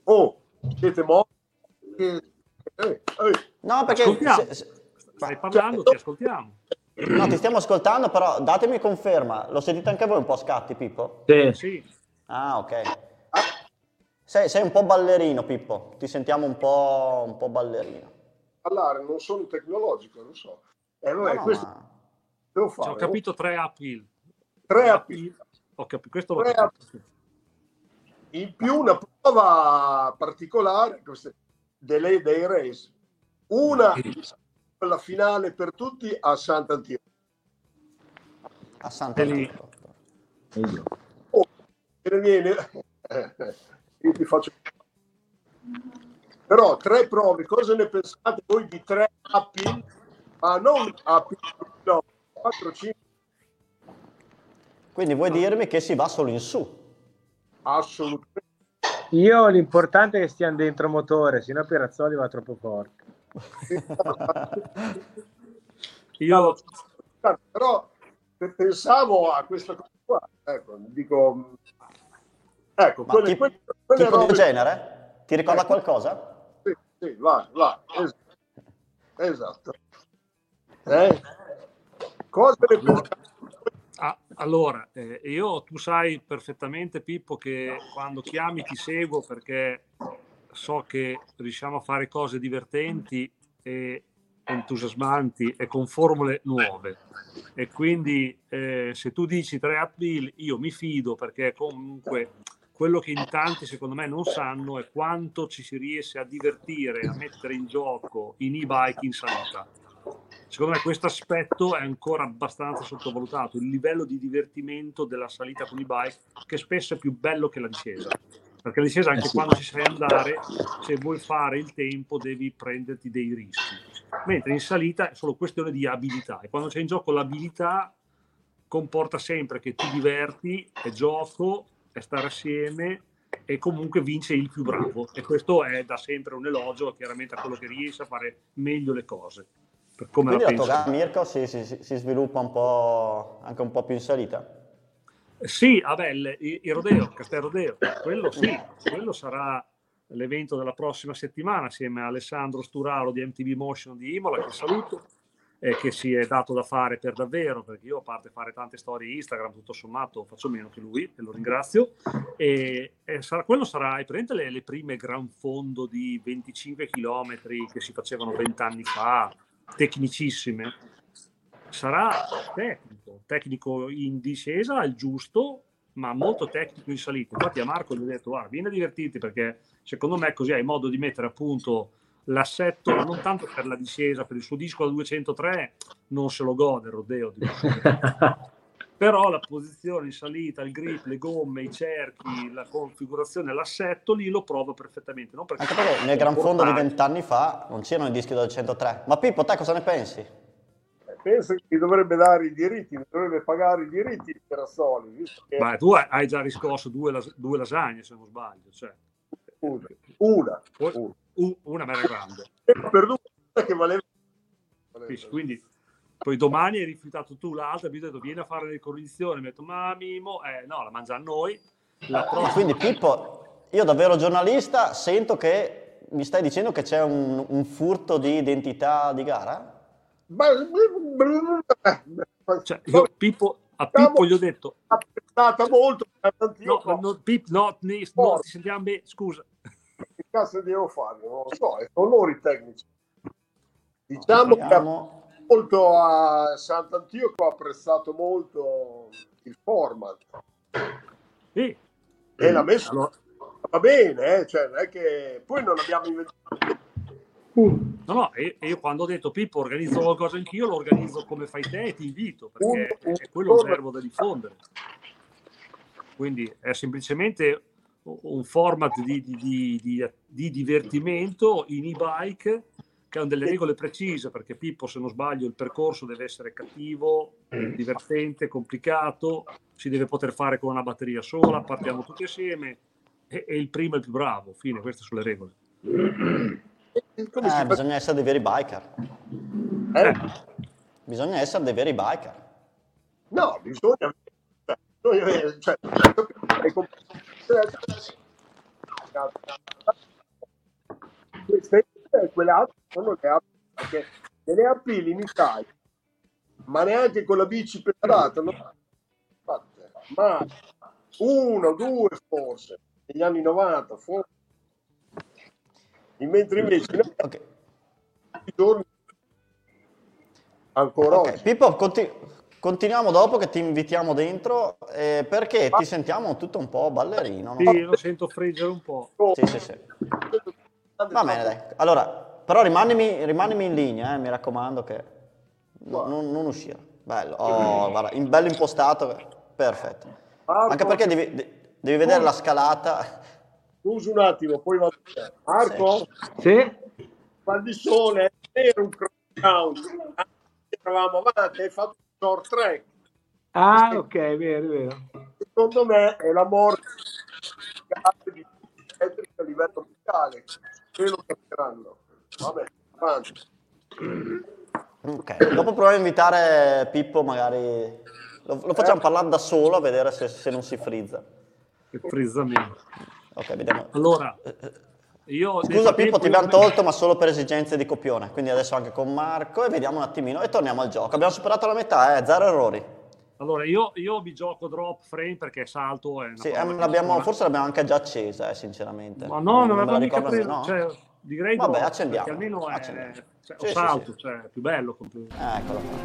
Oh, siete morti? Eh, eh, eh. No, perché... Ascoltiamo. se- se- stai parlando, ti ascoltiamo. No, ti stiamo ascoltando, però datemi conferma. Lo sentite anche voi un po' a scatti, Pippo? Sì. Sì, Ah, ok. Sei, sei un po' ballerino, Pippo. Ti sentiamo un po', un po' ballerino. Parlare, non sono tecnologico, lo so. Eh, vabbè, No, no, questo ma- devo Ci fare. ho capito tre appeal. Tre appeal. Ho capito, questo Tre capito. in più una prova particolare delle, dei race una la finale per tutti a Sant'Antino A Sant'Antonio. oh, ne viene io ti faccio però tre prove cosa ne pensate voi di tre appi ma non appi no 4 5 Quindi vuoi dirmi che si va solo in su? assolutamente Io l'importante è che stiano dentro motore, sennò Pirazzoli va troppo forte. Io, però pensavo a questa cosa qua ecco dico ecco Ma quelle, tipo, quelle, quelle tipo del robe- genere? Ti ricorda Ecco. qualcosa? Sì, sì, vai, vai. Es- Esatto. Eh? Cosa ne pensate? ah, allora, eh, io tu sai perfettamente, Pippo, che quando chiami ti seguo perché so che riusciamo a fare cose divertenti e entusiasmanti e con formule nuove. E quindi eh, se tu dici tre appeal, io mi fido perché comunque quello che in tanti secondo me non sanno è quanto ci si riesce a divertire, a mettere in gioco in e-bike in salita. Secondo me questo aspetto è ancora abbastanza sottovalutato, il livello di divertimento della salita con e-bike che spesso è più bello che la discesa. Perché la discesa anche Eh sì. quando ci sai andare, se vuoi fare il tempo devi prenderti dei rischi. Mentre in salita è solo questione di abilità e quando c'è in gioco l'abilità comporta sempre che ti diverti, è gioco, è stare assieme e, comunque vince il più bravo. E questo è da sempre un elogio chiaramente a quello che riesce a fare meglio le cose. Per come Quindi la la Mirko, si, si- si- sviluppa un anche un po' più in salita. Sì, vabbè, il, il rodeo, Castel Rodeo, quello sì, quello sarà l'evento della prossima settimana assieme a Alessandro Sturaro di MTV Motion di Imola, che saluto, e che si è dato da fare per davvero, perché io a parte fare tante storie Instagram, tutto sommato faccio meno che lui, e lo ringrazio, e, e sarà- quello sarà, hai presente le, le prime gran fondo di 25 km che si facevano vent'anni fa, tecnicissime? Sarà tecnico, tecnico in discesa, il giusto, ma molto tecnico in salita. Infatti a Marco gli ho detto, guarda, vieni a divertirti perché secondo me così hai modo di mettere a punto l'assetto, non tanto per la discesa, per il suo disco da 203 non se lo gode il rodeo, però la posizione in salita, il grip, le gomme, i cerchi, la configurazione, l'assetto lì lo provo perfettamente. Non perché Anche perché nel Gran Fondo di vent'anni fa non c'erano i dischi del 103. Ma Pippo, te cosa ne pensi? Penso che mi dovrebbe dare i diritti, mi dovrebbe pagare i diritti per Rassoli, visto che Ma tu hai- già riscosso due, las- due lasagne, se non sbaglio. Cioè. una, una, una. u- una bella grande. Una che valeva. Quindi poi domani hai rifiutato tu l'altra, mi hai detto vieni a fare le condizioni, mi hai detto ma Mimo, eh, no, la mangia a noi. La prossima, Quindi Pippo, io da vero giornalista sento che mi stai dicendo che c'è un, un furto di identità di gara? Ma- cioè, io Pippo, a Pippo gli ho detto ha apprezzata molto no, no, no, Pip, no, ni- no, ti sentiamo bene, scusa. che cazzo devo fare? Non lo so, sono loro i tecnici. Diciamo che Vediamo. molto a Sant'Antioco ho apprezzato molto il format Sì. e l'ha messo Allora, va bene, eh, cioè, non è che poi non abbiamo inventato no, no, e, e io quando ho detto Pippo organizzo qualcosa anch'io, lo organizzo come fai te e ti invito, perché Un- è quello il verbo da diffondere. Quindi è semplicemente un format di, di- di- di- di divertimento in e-bike che hanno delle regole precise, perché Pippo, se non sbaglio, il percorso deve essere cattivo, divertente, complicato, si deve poter fare con una batteria sola, partiamo tutti assieme e, e il primo è il più bravo. Fine, queste sono le regole. come si Eh, fa- bisogna essere dei veri biker. eh? Bisogna essere dei veri biker. No, bisogna, cioè, cioè, queste quelle altre sono le app perché delle app limitate, ma neanche con la bici pedalata, non fatte, ma uno, due forse, negli anni 90, forse. Mentre invece noi Ok, tutti i giorni ancora ok. oggi. Pippo, conti- continuiamo dopo che ti invitiamo dentro eh, perché ti sentiamo tutto un po' ballerino. Sì, no? lo sento friggere un po'. Sì, sì, sì. Va bene, dai. Allora, però rimanimi, rimanimi in linea, eh, mi raccomando che no- non, non uscire. Bello, oh, guarda, in- bello impostato, perfetto. Anche perché devi, de- devi vedere la scalata. Scusa un attimo, poi vado. Marco, Sì? mal di sole, era un cross count. Eravamo avanti, hai fatto un short track. Ah, ok, vero, vero. Secondo me è la morte di a livello mondiale. Quello che capiranno. Vabbè, avanti. Ok, dopo proviamo a invitare Pippo, magari lo, lo facciamo parlare da solo a vedere se, se non si frizza. Che frizzamento. Ok, vediamo. Allora, io Scusa Pippo, ti abbiamo tolto, ma solo per esigenze di copione. Quindi adesso anche con Marco e vediamo un attimino e torniamo al gioco. Abbiamo superato la metà, eh, zero errori. Allora, io, io mi gioco drop frame perché salto è Sì, eh, che l'abbiamo- forse l'abbiamo anche già accesa, eh, sinceramente. Ma no, non me la avevo mica preso, no? cioè, direi Vabbè, drop, accendiamo, perché almeno è, accendiamo. cioè, Sì, o sì, salto, sì. cioè, più bello. compl- Eccolo qua.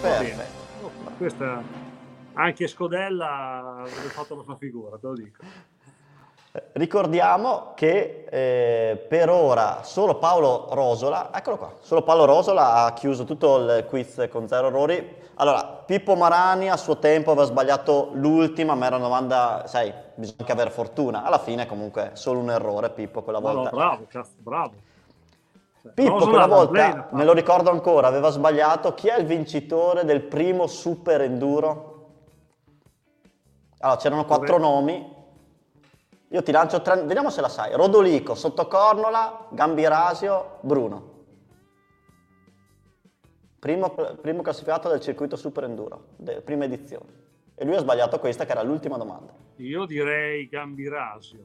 Perfetto. Oh, Questa, anche Scodella avrebbe fatto la sua figura, te lo dico. Ricordiamo che eh, per ora solo Paolo Rosola, eccolo qua, solo Paolo Rosola ha chiuso tutto il quiz con zero errori. Allora, Pippo Marani a suo tempo aveva sbagliato l'ultima, ma era una domanda, sai, bisogna anche avere fortuna. Alla fine comunque solo un errore Pippo quella No, no, volta. bravo, cazzo, bravo. Cioè, Pippo Rosola quella la volta, plena, me lo ricordo ancora, aveva sbagliato. Chi è il vincitore del primo super enduro? Allora, c'erano quattro Dov'è? nomi. Io ti lancio tre, vediamo se la sai. Rodolico, Sottocornola, Gambirasio, Bruno. Primo, primo classificato del circuito Super Enduro, de- prima edizione. E lui ha sbagliato questa che era l'ultima domanda. Io direi Gambirasio.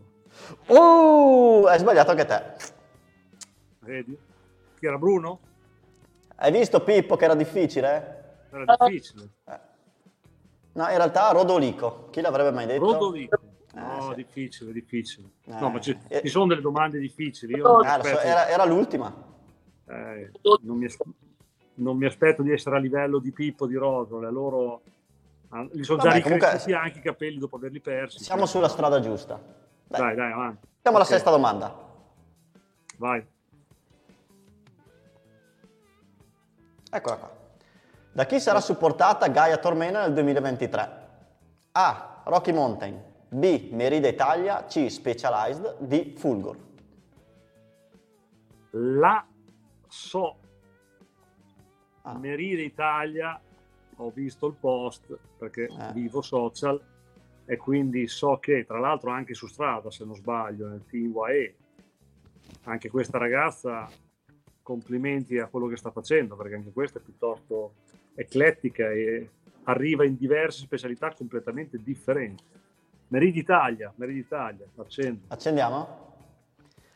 Uh, hai sbagliato anche te. Vedi? Chi era Bruno? Hai visto Pippo che era difficile? Era difficile. No, in realtà Rodolico. Chi l'avrebbe mai detto? Rodolico. Eh, No, sì. difficile, difficile. Eh, No, ma ci, eh. ci sono delle domande difficili. Io Ah, aspetto, era, era l'ultima. eh, non, mi, as- non mi aspetto di essere a livello di Pippo, di Rosole. Loro ah, li sono già Vabbè, comunque- ricresciuti anche i capelli dopo averli persi. Siamo sulla strada giusta. Dai, Dai, dai, avanti. Siamo alla Ok, sesta domanda. Vai. Eccola qua. Da chi sarà supportata Gaia Tormena nel 2023? A. Rocky Mountain. B. Merida Italia. C. Specialized. D. Fulgor. La so. Ah. Merida Italia, ho visto il post perché Eh. vivo social e quindi so che tra l'altro anche su strada, se non sbaglio, nel team UAE, anche questa ragazza, complimenti a quello che sta facendo perché anche questa è piuttosto eclettica e arriva in diverse specialità completamente differenti. Merida Italia, Merida Italia, accendo. Accendiamo?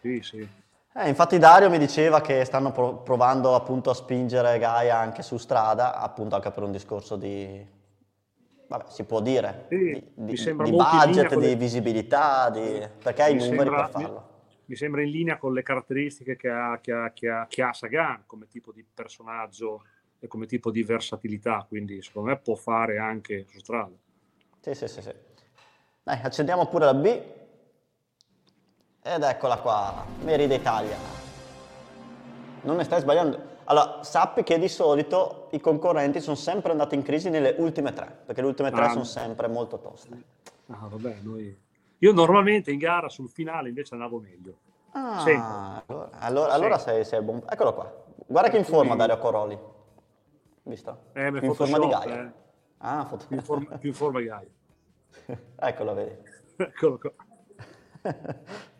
Sì, sì. Eh, infatti Dario mi diceva che stanno pro- provando appunto a spingere Gaia anche su strada, appunto anche per un discorso di, vabbè, si può dire, Sì, di, mi di- di budget, con le- di visibilità, di- perché hai i Mi numeri sembra- per farlo. mi sembra in linea con le caratteristiche che ha, che ha- che ha- che ha Sagan come tipo di personaggio e come tipo di versatilità, quindi secondo me può fare anche su strada. Sì, sì, sì, sì. Dai, accendiamo pure la B. Ed eccola qua, Merida Italia. Non ne stai sbagliando. Allora, sappi che di solito i concorrenti sono sempre andati in crisi nelle ultime tre, perché le ultime tre Ah. sono sempre molto toste. Ah, vabbè, noi... Io normalmente in gara sul finale invece andavo meglio. Ah, Sempre. allora, allora, sei, sei buon. Eccolo qua. Guarda che in forma Dario Coroli. Visto? Eh, in forma di Gaia. eh. Ah, foto- Più in forma, più in forma Gaia. Eccolo, vedi. Eccolo qua.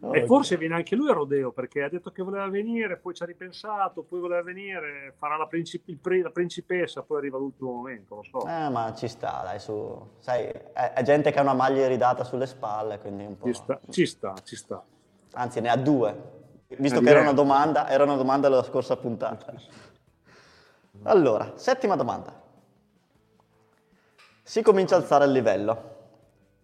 E forse viene anche lui a Rodeo perché ha detto che voleva venire, poi ci ha ripensato, poi voleva venire, farà la, princip- il pre- la principessa, poi arriva l'ultimo momento, lo so. Eh, ma ci sta, dai, su. Sai, è, è gente che ha una maglia iridata sulle spalle, quindi un po'... Ci sta, ci sta, ci sta. Anzi, ne ha due. Visto Eh, che era una domanda, era una domanda della scorsa puntata. Allora, settima domanda. Si comincia a alzare il livello.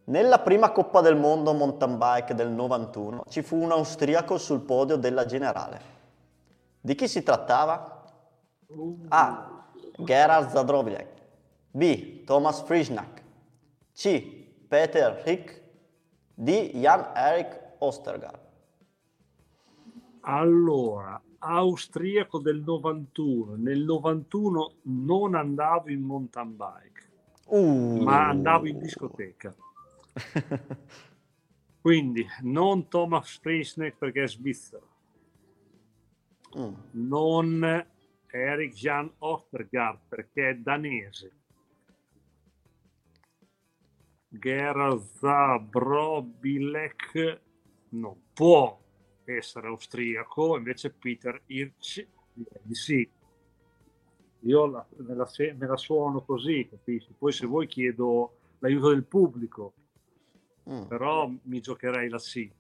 Nella prima Coppa del Mondo mountain bike del 91 ci fu un austriaco sul podio della generale. Di chi si trattava? A. Gerhard Zadrowiec. B. Thomas Frischnack. C. Peter Hick. D. Jan Erik Ostergaard. Allora, austriaco del 91. Nel 91 non andavo in mountain bike, Uh. ma andavo in discoteca. Quindi non Thomas Frischneck perché è svizzero, Mm. non Erik Jan Ostergaard perché è danese. Gerhard Zabrobilek non può essere austriaco, invece Peter Hirsch direi di sì. Io la- me, la, me la suono così, capisci? Poi se vuoi chiedo l'aiuto del pubblico, Mm. però mi giocherei la sì.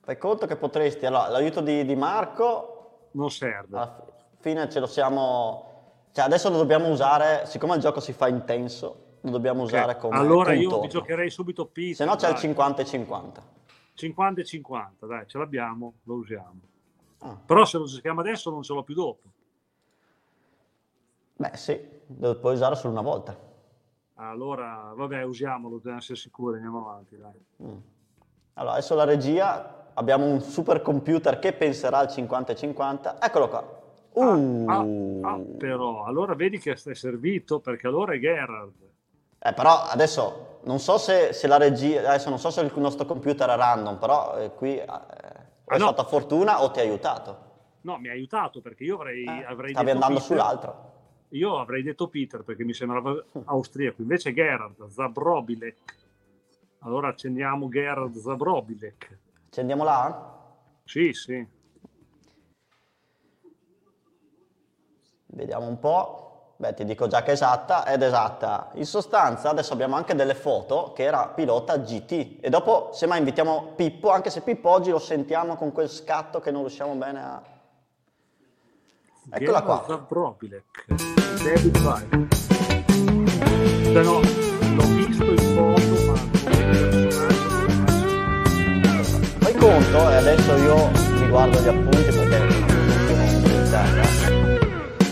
Fai conto che potresti, allora, l'aiuto di, di Marco, Non serve. alla fine ce lo siamo, cioè adesso lo dobbiamo usare, siccome il gioco si fa intenso, lo dobbiamo Ok, usare come allora io contorno. mi giocherei subito Peter. Se no c'è il dai. 50 e 50. 50 e 50, dai, ce l'abbiamo, lo usiamo. Ah, Però se lo giochiamo adesso non ce l'ho più dopo. Beh sì, lo puoi usare solo una volta. Allora, vabbè, usiamolo, dobbiamo essere sicuri, andiamo avanti. Mm. Allora, adesso la regia, abbiamo un supercomputer che penserà al 50 e 50. Eccolo qua. Uh. Ah, ah, però, allora vedi che è servito, perché allora è Gerhard. Eh, però adesso non so se, se la regia, adesso non so se il nostro computer è random, però eh, qui eh, o è no. stata fortuna o ti ha aiutato. No, mi ha aiutato perché io avrei, Eh, avrei stavi andando Peter. sull'altro. Io avrei detto Peter perché mi sembrava austriaco, invece Gerhard, Zabrobilek. Allora accendiamo Gerard Zabrobilek. Accendiamo là? Sì, sì. Vediamo un po'. Beh, ti dico già che è esatta, ed esatta. In sostanza, adesso abbiamo anche delle foto che era pilota GT. E dopo, semmai, invitiamo Pippo, anche se Pippo oggi lo sentiamo con quel scatto che non riusciamo bene a... Eccola qua. Zabrobilek. David Fire. Cioè, no, l'ho visto in foto, ma Fai conto, e adesso io mi guardo gli appunti perché non sono in terra.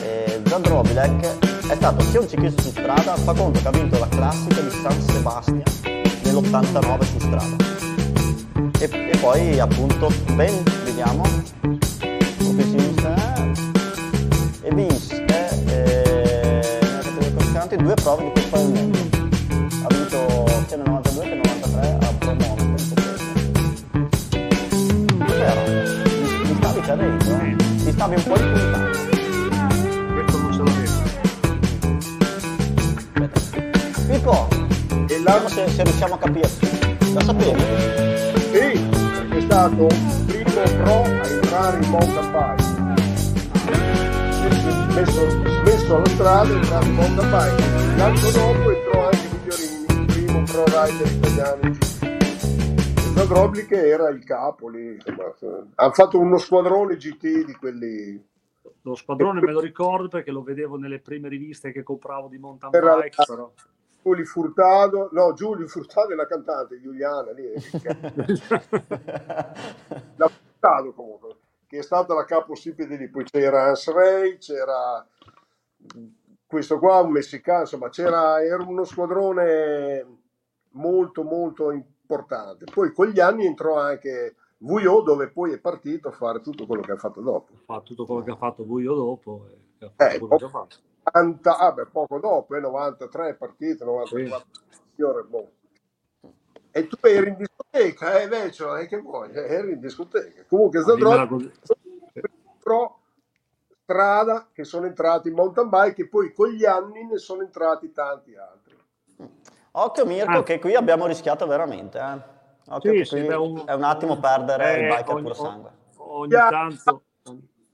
Eh, Zadrobilek è stato sia un ciclista su strada, fa conto che ha vinto la classica di San Sebastian nell'89 su strada. E, e poi appunto ben, vediamo, vinse eh, nella categoria due prove di Coppa del Mondo. Ha vinto sia nel 92 che nel 93 a Pro Monaco in. Cos'era? Mi, mi stavi cadendo, eh? Mi stavi un po' impuntando. questo non ce l'avevo. Pippo, E là vediamo se, se riusciamo a capirci. La sapevi? sì, perché è stato il primo pro a entrare in mountain bike. Smesso, smesso alla strada in mountain bike. L'anno dopo entrò anche Migliorini, il primo pro rider italiano. Zagrobli che era il capo lì, hanno fatto uno squadrone GT di quelli. Lo squadrone me lo ricordo perché lo vedevo nelle prime riviste che compravo di mountain Era bike, la- però. Giulio Furtado, no, Giulio Furtado è la cantante, Giuliana lì, la Furtado comunque, che è stata la capostipite lì, poi c'era Hans Rey, c'era questo qua, un messicano, insomma, c'era, era uno squadrone molto molto importante. Poi con gli anni entrò anche VO dove poi è partito a fare tutto quello che ha fatto dopo. fa tutto quello che ha fatto Buio dopo e che ha fatto Eh, quello che ha fatto. 90, ah beh, poco dopo, eh, 93 partite, 94 ore, boh. E tu eri in discoteca, eh, Vecio, eh, che vuoi? Eh, Eri in discoteca. Comunque, Zadroni, così. pro strada che sono entrati in mountain bike e poi con gli anni ne sono entrati tanti altri. Occhio Mirko Ah. che qui abbiamo rischiato veramente. Eh. Occhio Sì, sì, beh, un- è un attimo perdere il Eh, bike a ogni- puro sangue. Ogni tanto,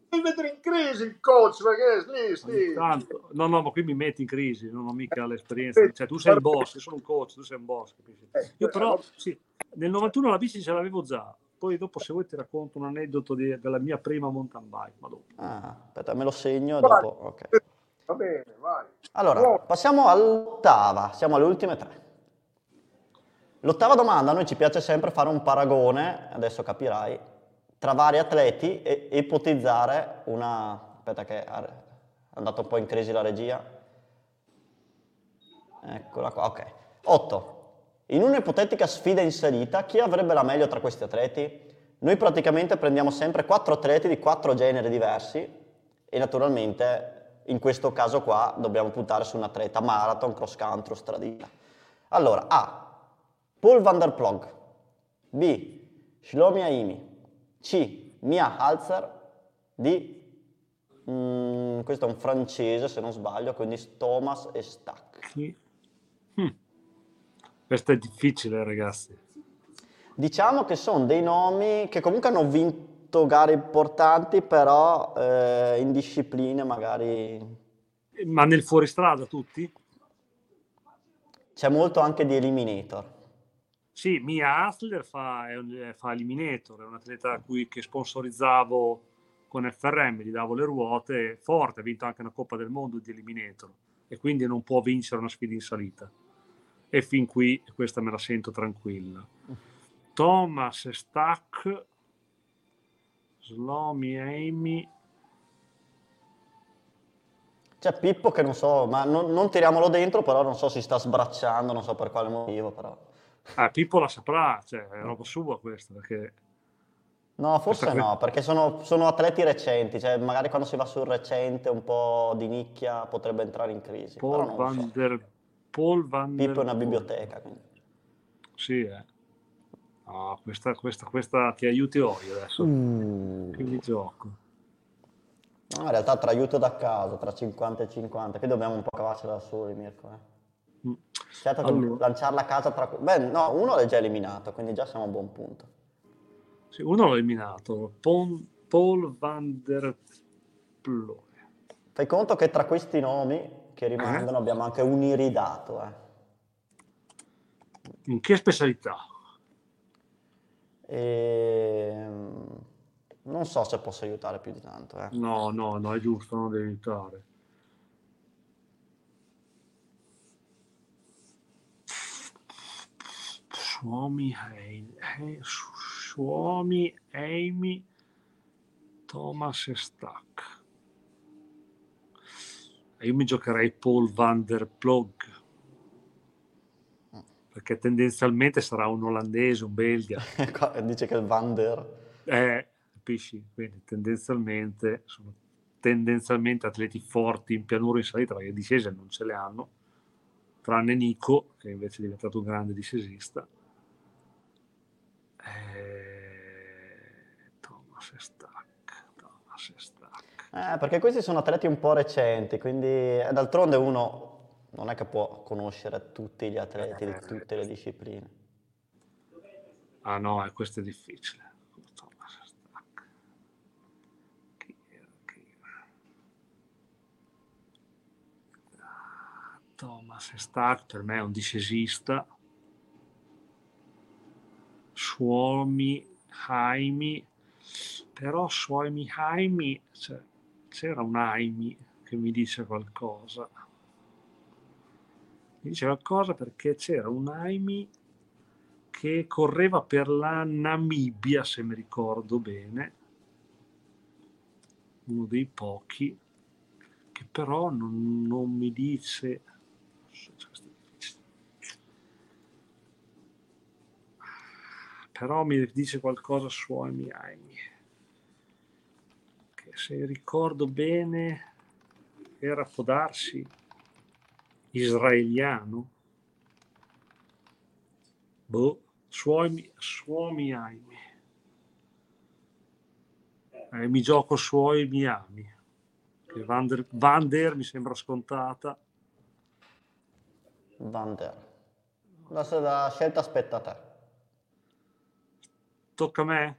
Devi mettere in crisi il coach, perché lì, sì. tanto, no, no, ma qui mi metti in crisi, non ho mica l'esperienza. Cioè, tu sei il boss, io sono un coach, tu sei un boss, capisci? Eh, Io però, eh, sì, nel 91 la bici ce l'avevo già. Poi dopo, se vuoi, ti racconto un aneddoto di- della mia prima mountain bike. Ma dopo. Ah, aspetta, me lo segno e Vai. dopo. ok. Va bene, vai. Allora, passiamo all'ottava, siamo alle ultime tre. L'ottava domanda, a noi ci piace sempre fare un paragone, adesso capirai, tra vari atleti e ipotizzare una... Aspetta che è andato un po' in crisi la regia. Eccola qua, ok. 8. In un'ipotetica sfida inserita, chi avrebbe la meglio tra questi atleti? Noi praticamente prendiamo sempre quattro atleti di quattro generi diversi e naturalmente in questo caso qua dobbiamo puntare su un atleta marathon, cross country o stradina. Allora, A. Paul van der Ploeg. B. Shlomi Aimi. C. Mia Halzer. D. mm, questo è un francese se non sbaglio, quindi Thomas e Stack. Hm. Questo è difficile, ragazzi. Diciamo che sono dei nomi che comunque hanno vinto gare importanti, però eh, in discipline magari Ma nel fuoristrada tutti? c'è molto anche di eliminator. Sì, Mia Hasler fa, un- fa Eliminator, è un atleta cui, che sponsorizzavo con FRM, gli davo le ruote, forte, ha vinto anche una Coppa del Mondo di Eliminator e quindi non può vincere una sfida in salita. E fin qui questa me la sento tranquilla. Thomas Stack, Slomi Amy, C'è Pippo che non so, ma non, non tiriamolo dentro, però non so si sta sbracciando, non so per quale motivo, però. Ah, Pippo la saprà, cioè è roba sua questa, perché No, forse Questa- no, perché sono, sono atleti recenti, cioè magari quando si va sul recente un po' di nicchia potrebbe entrare in crisi, Paul Van so. der Paul Van der Pippo è una biblioteca, quindi. Sì, eh. Ah, questa, questa, questa ti aiuti io adesso. Mm. Quindi gioco. No, in realtà tra aiuto da casa, tra 50 e 50, qui dobbiamo un po' cavarcela da soli, Mirko. eh. Certo che Allora. lanciarla a casa tra... Beh, no, uno l'è già eliminato, quindi già siamo a buon punto. Sì, uno l'ho eliminato, Pon- Paul van der Ploe. Fai conto che tra questi nomi che rimangono abbiamo anche un iridato, eh. In che specialità? Ehm, Non so se posso aiutare più di tanto, eh. No, no, no, è giusto, non devi aiutare. Suomi, Hei- Hei- Suomi, Amy, Thomas e Stack. Io mi giocherei Paul van der Plog perché tendenzialmente sarà un olandese, un belga. Dice che il Van der... Eh, capisci? Quindi tendenzialmente sono tendenzialmente atleti forti in pianura in salita, perché discese non ce le hanno, tranne Nico, che invece è diventato un grande discesista. Eh, Thomas e Stack, Thomas e Stack. Eh, perché questi sono atleti un po' recenti, quindi eh, d'altronde uno non è che può conoscere tutti gli atleti di tutte le discipline. Ah no, eh, questo è difficile. Thomas Stack per me è un discesista. Suomi, Jaimi, però Suomi, Jaimi, cioè, c'era un Jaimi che mi dice qualcosa. Mi dice qualcosa perché c'era un Jaimi che correva per la Namibia, se mi ricordo bene, uno dei pochi, che però non, non mi dice... Però mi dice qualcosa su Amy Aimi, che se ricordo bene era, può darsi, israeliano. Boh, Suomi, Suomi Aimi. Eh, mi gioco suoi Miami. Che Van Van der mi sembra scontata. Van der. La scelta aspetta a te. Tocca a me.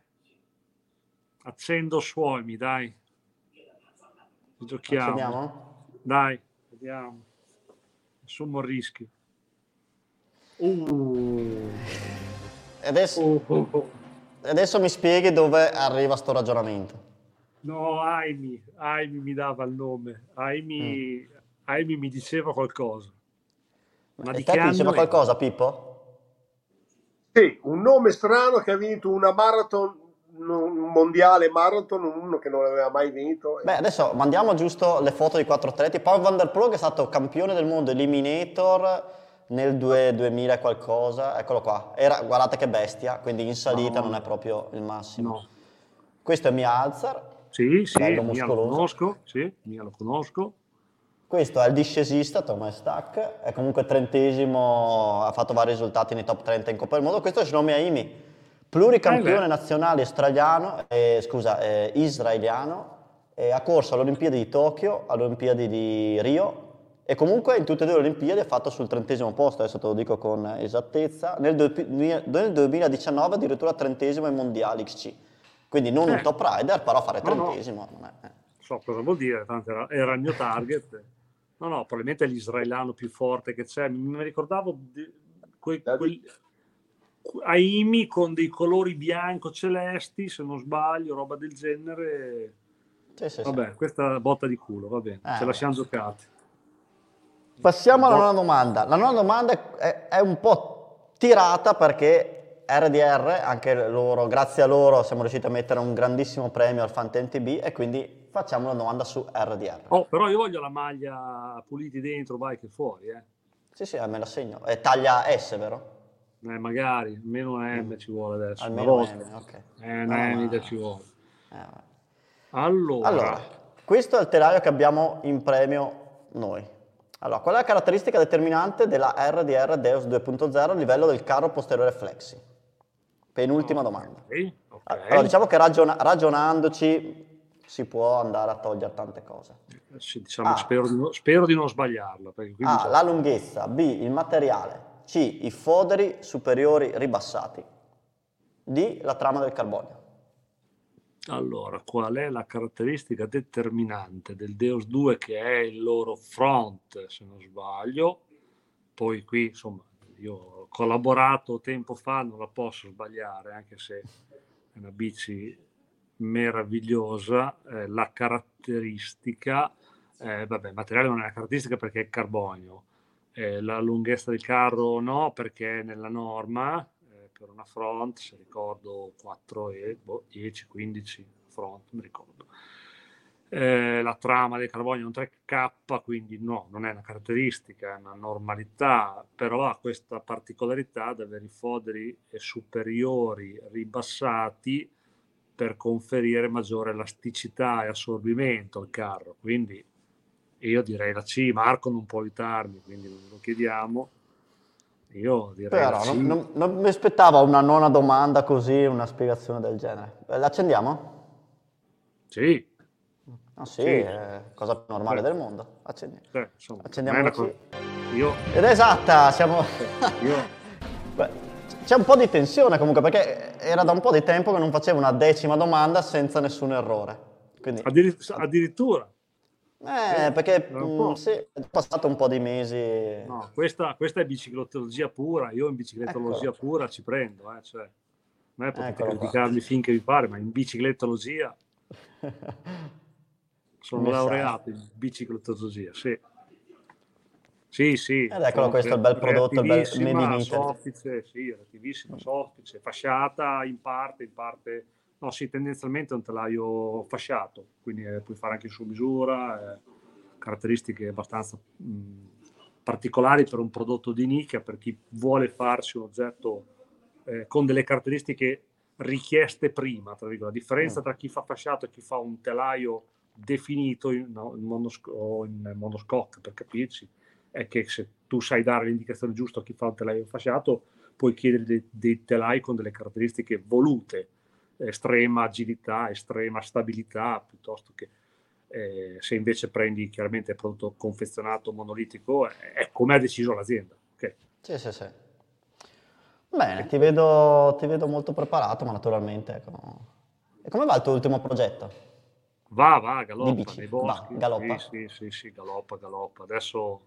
Accendo Suomi, dai. Giochiamo. Accendiamo? Dai, vediamo. Nessun rischio. Uh. Adesso, oh. adesso mi spieghi dove arriva sto ragionamento. No, Aimi, Aimi mi dava il nome. Aimi, Aimi mi diceva qualcosa. Ma e di te diceva qualcosa, Pippo? Sì, un nome strano che ha vinto una marathon, un mondiale marathon, uno che non aveva mai vinto. Beh, adesso mandiamo giusto le foto di quattro atleti. Paul Van der Ploeg è stato campione del mondo Eliminator nel 2 2000 e qualcosa. Eccolo qua. Era, guardate che bestia, quindi in salita No. non è proprio il massimo. No. Questo è Mia Alzar. Sì, sì, Mia lo conosco, sì, Mia lo conosco. Questo è il discesista Thomas Stack, è comunque trentesimo, ha fatto vari risultati nei top 30 in Coppa del Mondo. Questo è Shlomi Aimi, pluricampione Eh nazionale australiano, eh, scusa, eh, israeliano, e ha corso alle Olimpiadi di Tokyo, alle Olimpiadi di Rio e comunque in tutte e due le Olimpiadi ha fatto sul trentesimo posto, adesso te lo dico con esattezza, nel, due- nel 2019 addirittura trentesimo ai mondiali XC. Quindi non un Eh. top rider, però fare No, no. trentesimo non è... eh. so cosa vuol dire, tanto era, era il mio target. No, no, probabilmente è l'israeliano più forte che c'è. Mi ricordavo di- quei, Da- quel- Aimi con dei colori bianco-celesti, se non sbaglio, roba del genere. Sì, sì, sì. Vabbè, questa botta di culo, va bene, Eh, ce la siamo giocati. Passiamo alla No. nona domanda. La nona domanda è, è un po' tirata perché RDR, anche loro, grazie a loro siamo riusciti a mettere un grandissimo premio al Fanten TB e quindi facciamo una domanda su RDR. Oh, però io voglio la maglia puliti dentro, vai che fuori, eh. Sì, sì, me la segno. È taglia S, vero? Eh, magari, almeno una M ci vuole adesso. una Almeno volta. M, ok. Eh, No, una M ma- ci vuole. Eh. Allora, Allora, questo è il telaio che abbiamo in premio noi. Allora, qual è la caratteristica determinante della RDR Deus 2.0 a livello del carro posteriore flexi? Penultima domanda. ok, ok. Allora, diciamo che ragiona- ragionandoci si può andare a togliere tante cose. Sì, diciamo, Ah. spero, di no- spero di non qui A. La lunghezza. B. Il materiale. C. I foderi superiori ribassati. D. La trama del carbonio. Allora, qual è la caratteristica determinante del Deus 2 che è il loro front, se non sbaglio? Poi qui, insomma, io ho collaborato tempo fa, non la posso sbagliare, anche se è una bici meravigliosa. Eh, la caratteristica, eh, vabbè, il materiale non è una caratteristica perché è carbonio. Eh, la lunghezza del carro no, perché è nella norma, eh, per una front, se ricordo 4 e boh, 10, 15 front, mi ricordo. Eh, la trama del carbonio è un 3K, quindi no, non è una caratteristica, è una normalità, però ha questa particolarità di avere i foderi superiori ribassati per conferire maggiore elasticità e assorbimento al carro. Quindi io direi la C, Marco non può aiutarmi, quindi non lo chiediamo. Io direi la Però C. non, non- non mi aspettavo una nona domanda così, una spiegazione del genere. Eh, L'accendiamo? Sì, Ah sì, Sì. è cosa più normale Sì. del mondo. Accendi. cioè, insomma, Accendiamo Io, Ed è esatta, siamo... io c'è un po' di tensione comunque perché era da un po' di tempo che non facevo una decima domanda senza nessun errore. Quindi, addir- addirittura, eh, perché po'. mm, sì, è passato un po' di mesi. no, questa, questa è biciclettologia pura, io in biciclettologia Ecco. pura ci prendo, eh, cioè, non è potete Eccolo qua. criticarmi finché vi pare, ma in biciclettologia sono laureato in biciclettologia, sì. Sì, sì. Ed eccolo questo, il bel prodotto, il bel Made in. Soffice, sì, reattivissima, soffice, fasciata in parte, in parte... No, sì, tendenzialmente è un telaio fasciato, quindi eh, puoi fare anche su misura, eh, caratteristiche abbastanza mh, particolari per un prodotto di nicchia, per chi vuole farsi un oggetto eh, con delle caratteristiche richieste prima, tra virgolette. La differenza Mm. tra chi fa fasciato e chi fa un telaio definito in, no, in monosco- o in monoscoque, per capirci, è che se tu sai dare l'indicazione giusta a chi fa un telaio fasciato, puoi chiedere dei, telai con delle caratteristiche volute, estrema agilità, estrema stabilità, piuttosto che eh, se invece prendi chiaramente il prodotto confezionato monolitico, è, è come ha deciso l'azienda. ok? Sì, sì, sì. Bene, ti vedo, ti vedo molto preparato, ma naturalmente... ecco. E come va il tuo ultimo progetto? Va, va, galoppa nei boschi. va, galoppa. Sì, sì, sì, sì, galoppa, galoppa. Adesso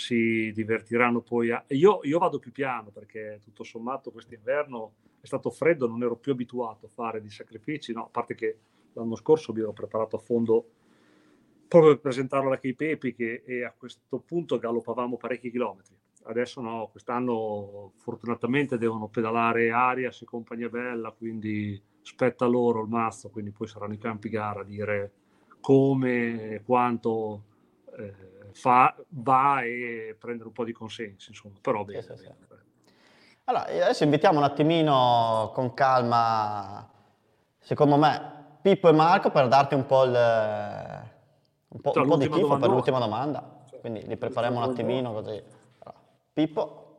si divertiranno poi a... Io, io vado più piano perché tutto sommato quest'inverno è stato freddo, non ero più abituato a fare di sacrifici, no? a parte che l'anno scorso mi ero preparato a fondo proprio per presentarlo alla Cape Epic e a questo punto galoppavamo parecchi chilometri. Adesso no, quest'anno fortunatamente devono pedalare Arias e compagnia bella, quindi spetta loro il mazzo, quindi poi saranno i campi gara a dire come e quanto eh, fa, va e prendere un po' di consensi, insomma, però bene. sì, sì. bene. Allora, adesso invitiamo un attimino con calma, secondo me, Pippo e Marco per darti un po', il, un po', Cioè, un po' di tifo per l'ultima domanda. Cioè, Quindi li prepariamo un attimino così. Allora, Pippo,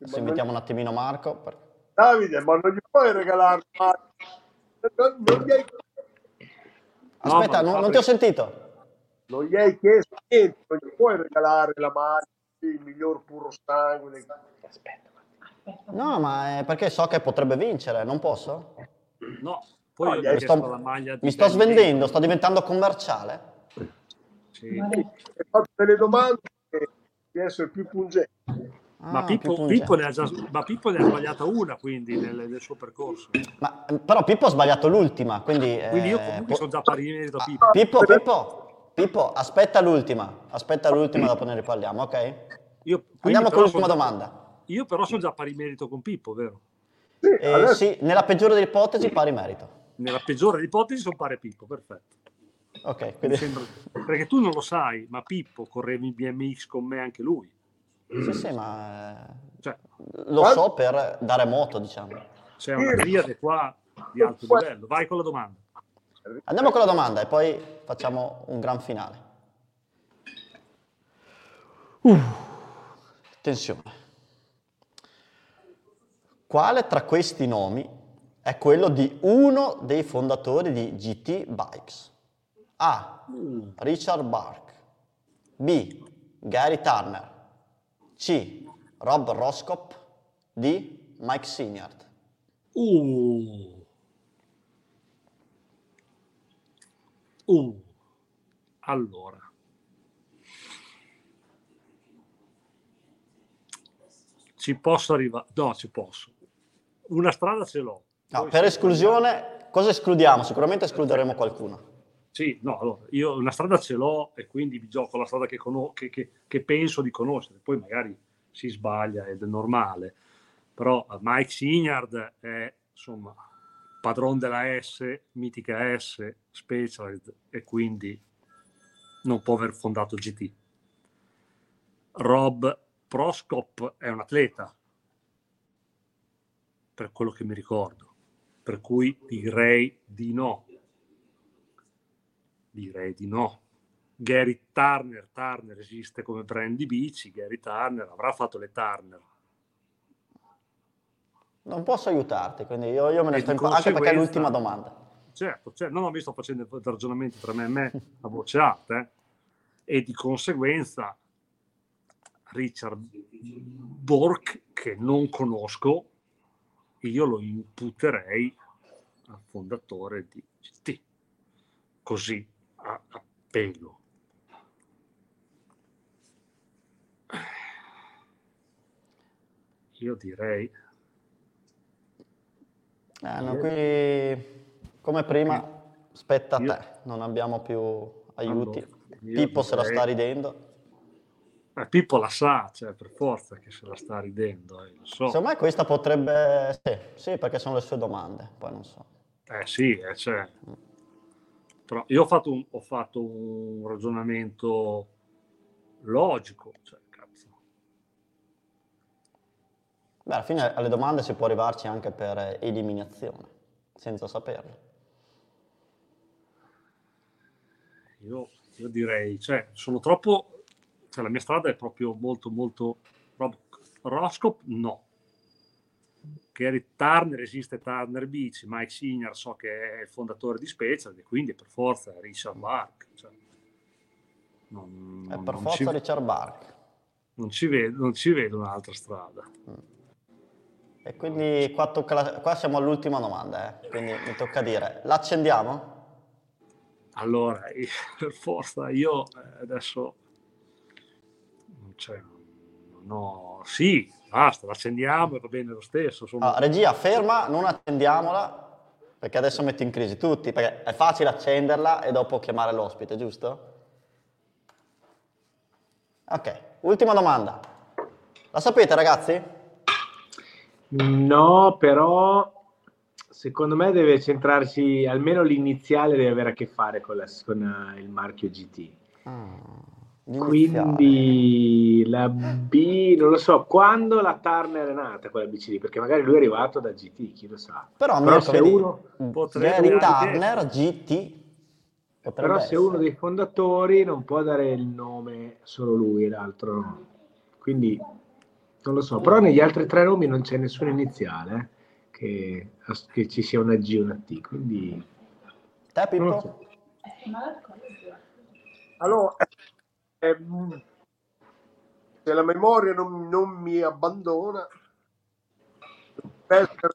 adesso invitiamo un attimino Marco. per- Davide, ma non gli puoi regalare ma- non, non gli hai, No, Aspetta, ma non, non ti ho sentito. Non gli hai chiesto niente, non gli puoi regalare la maglia, il miglior puro sangue. del- No, ma è perché so che potrebbe vincere, non posso? No, poi No, io gli ho hai- Mi sto, la maglia di mi sto svendendo, sto diventando commerciale. Sì. Hai fatto delle domande di essere più pungenti. Ma, Ah, Pippo, più Pippo ne pungente. ha già, ma Pippo ne ha sbagliata una quindi nel, nel suo percorso. Ma, però Pippo ha sbagliato l'ultima, quindi... Quindi io eh, comunque po- sono già pari di merito a Ah, Pippo. Pippo, Pippo, Pippo, aspetta l'ultima, aspetta l'ultima, dopo ne riparliamo, ok? Io, Andiamo con l'ultima sono- domanda. Io però sono già pari merito con Pippo, vero? Sì, Eh, adesso sì, nella peggiore delle ipotesi pari merito. Nella peggiore delle ipotesi sono pari Pippo, perfetto. Ok, quindi... sembra- Perché tu non lo sai, ma Pippo correva in BMX con me anche lui. Sì, sì, ma eh, Cioè, lo so per dare moto, diciamo. c'è una triade qua di alto livello. Vai con la domanda. Andiamo con la domanda e poi facciamo un gran finale. Uh, tensione. Quale tra questi nomi è quello di uno dei fondatori di GT Bikes? A. Richard Bark. B. Gary Turner. C. Rob Roscop. D. Mike Signard. Uh. Uh. Allora. Ci posso arrivare? No, ci posso. Una strada ce l'ho. No, per esclusione, cosa escludiamo? Sicuramente escluderemo qualcuno. Sì, no, allora, io una strada ce l'ho e quindi mi gioco la strada che, cono- che- che- che penso di conoscere. Poi magari si sbaglia ed è normale. Però eh, Mike Signard è, insomma, padrone della S, mitica S, Specialized, e quindi non può aver fondato GT. Rob Proskop è un atleta, per quello che mi ricordo, per cui direi di no. Direi di no. Gary Turner, Turner esiste come brand di bici, Gary Turner avrà fatto le Turner. Non posso aiutarti, quindi io, io me ne sto di impa- anche perché è l'ultima domanda. Certo, cioè, no, no, mi sto facendo ragionamenti tra me e me a voce alta, eh. e di conseguenza Richard Bork, che non conosco, io lo imputerei al fondatore di GT, così a, a pelo. Io direi Eh, no, qui, come prima, spetta a te, non abbiamo più aiuti. Pippo se la sta ridendo. Eh, Pippo la sa, cioè per forza che se la sta ridendo, eh, so. Secondo me questa potrebbe... Sì, sì, perché sono le sue domande, poi non so. Eh sì, eh, cioè. Però io ho fatto un, ho fatto un ragionamento logico, cioè, cazzo. Beh, alla fine alle domande si può arrivarci anche per eliminazione, senza saperlo. Io, io direi, cioè, sono troppo, cioè la mia strada è proprio molto, molto, Roscop, no. Gary Turner esiste Turner Beach, Mike Signor so che è il fondatore di Special e quindi per forza è Richard Lark. Cioè, non, È per forza ci, Richard Bark. non ci vedo, non ci vedo un'altra strada. E quindi qua, tocca la- qua siamo all'ultima domanda, eh. quindi mi tocca dire, l'accendiamo? Allora, per forza, io eh, adesso, cioè, no, sì, basta, l'accendiamo e va bene lo stesso. Sono, Ah, regia, ferma, non accendiamola, perché adesso metto in crisi tutti, perché è facile accenderla e dopo chiamare l'ospite, giusto? Ok, ultima domanda. La sapete ragazzi? No, però secondo me deve centrarsi, almeno l'iniziale deve avere a che fare con, la- con, eh, il marchio GT. l'iniziale. Quindi la B, non lo so, quando la Turner è nata quella BC lì, perché magari lui è arrivato da GT, chi lo sa. Però, Però Mirko, se vedi, uno, Potrebbe Gary anche Turner GT potrebbe però se essere. uno dei fondatori non può dare il nome solo lui, l'altro no. Quindi non lo so, però negli altri tre nomi non c'è nessun iniziale eh, che, che ci sia una G e una T, quindi Te Pippo? so. Allora, ehm, se la memoria non, non mi abbandona, essere-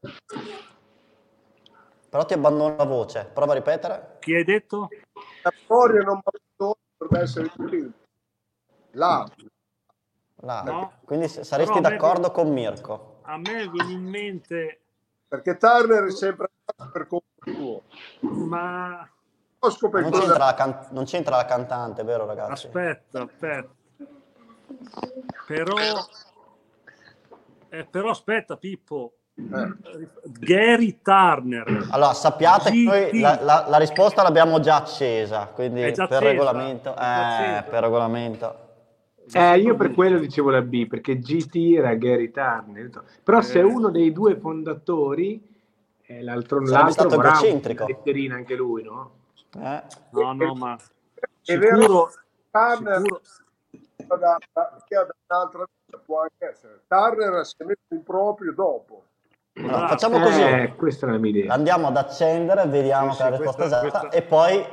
Però ti abbandono la voce, prova a ripetere. Chi hai detto? la memoria non mi abbandona, dovrebbe essere il primo. La, Là. No. Quindi saresti Però a me- d'accordo con Mirko. A me viene in mente, perché Turner è sempre per conto suo. ma Non c'entra, la can- non c'entra la cantante, vero ragazzi? aspetta, aspetta. Però, eh, però aspetta Pippo, Eh. Gary Turner. Allora, sappiate che noi la, la- la risposta l'abbiamo già accesa, quindi già per accesa, regolamento, eh, per regolamento. Eh, io per quello dicevo la B, perché GT era Gary Turner. Però se Eh. uno dei due fondatori, eh, l'altro, Sarebbe l'altro stato avrà una letterina anche lui, no? Eh? No, no, ma È vero, sicuro, Turner sicuro, da, da, che ha da un'altra può anche essere. Turner si è messo in proprio dopo. Allora, Ah, facciamo così. Eh, questa è la mia idea. Andiamo ad accendere, vediamo Sì, che è la sì, risposta questa- esatta questa- e poi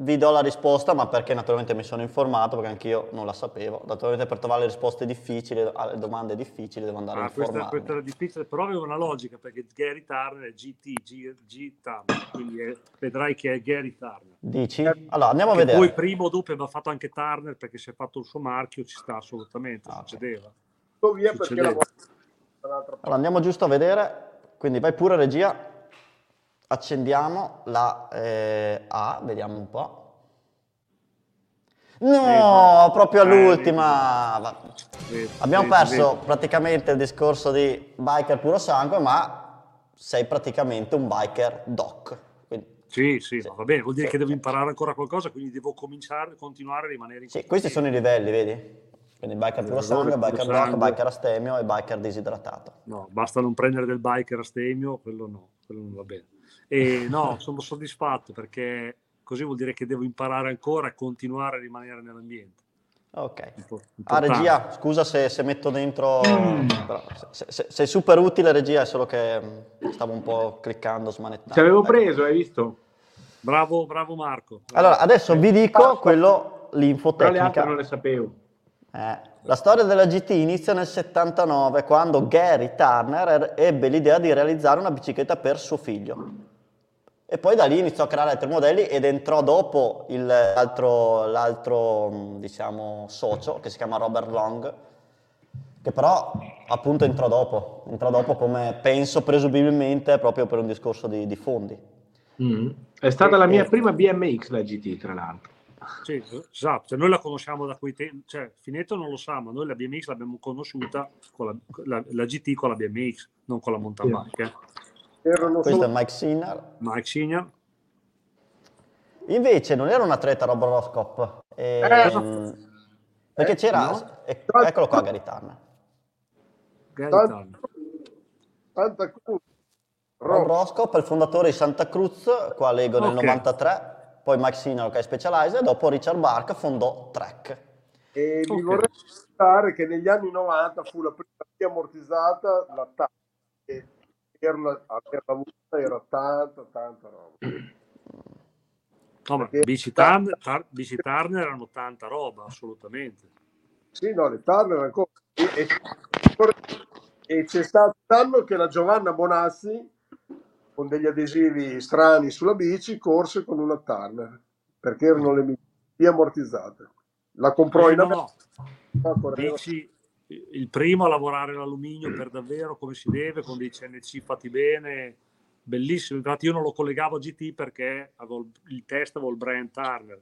vi do la risposta, ma perché naturalmente mi sono informato, perché anch'io non la sapevo. Naturalmente per trovare le risposte difficili, alle domande difficili, devo andare a Ah, questa, informarmi. questa era difficile, però aveva una logica perché Gary Turner è GT, G, G Turner, quindi è- vedrai che è Gary Turner. Dici? Allora, andiamo a Che vedere. poi prima o dopo aveva fatto anche Turner perché si è fatto il suo marchio, ci sta assolutamente, Ah, succedeva. Sto via Succedeva. parte. Allora, andiamo giusto a vedere, quindi vai pure regia, accendiamo la eh, A, vediamo un po'. No, proprio all'ultima. Abbiamo perso praticamente il discorso di biker puro sangue, ma sei praticamente un biker doc. Quindi, Sì, sì, Sì. va bene, vuol dire Sì. che devo imparare ancora qualcosa, quindi devo cominciare, continuare a rimanere in sì, questi sono i livelli, vedi? Quindi biker puro sangue, Puro biker doc, sangue. biker astemio e biker disidratato. No, basta non prendere del biker a stemio, quello no, quello non va bene. E no, sono soddisfatto perché così vuol dire che devo imparare ancora e continuare a rimanere nell'ambiente. Ok. Ah, regia, scusa se, se metto dentro... però se- se- sei super utile, regia, è solo che mm, stavo un po' cliccando, smanettando. Ci avevo preso, hai visto? Bravo, bravo Marco. Allora, adesso vi dico quello, l'info Però le altre non le sapevo. Eh, la storia della GT inizia nel 79, quando Gary Turner er- ebbe l'idea di realizzare una bicicletta per suo figlio. E poi da lì iniziò a creare altri modelli ed entrò dopo il- l'altro, l'altro, mh, diciamo, socio, che si chiama Robert Long, che però appunto entrò dopo, entrò dopo come penso presumibilmente proprio per un discorso di, di fondi. Mm. È stata la mia Eh. prima BMX la GT, tra l'altro. Sì, esatto, cioè, noi la conosciamo da quei tempi, cioè Finetto non lo sa, ma noi la BMX l'abbiamo conosciuta con la, la- la GT con la BMX, non con la mountain bike. eh. Erano Questo è solo Mike Sinner. Mike Signer, Invece non era un atleta Rob Roscop, Eh. ehm, perché c'era, no. e- eccolo qua Turner. Santa Cruz. Rob Roscop è il fondatore di Santa Cruz, qua leggo nel Ok. 93, poi Mike Sinner che è Specialized, e dopo Richard Bark fondò Trek. E vi Ok. vorrei ricordare che negli anni 90 fu la prima via ammortizzata, la TAP, e averla, averla avuta era tanta, tanta roba. No, ma bici Turner, Tar- bici Turner erano tanta roba, assolutamente. Sì, no, le Turner ancora. E, e- e c'è stato un anno che la Giovanna Bonazzi, con degli adesivi strani sulla bici, corse con una Turner, perché erano le vie ammortizzate. La comprò Eh, in no, no, bici, il primo a lavorare l'alluminio per davvero come si deve, con dei CNC fatti bene, bellissimo. Infatti io non lo collegavo a GT perché avevo il- test avevo il Brian Turner,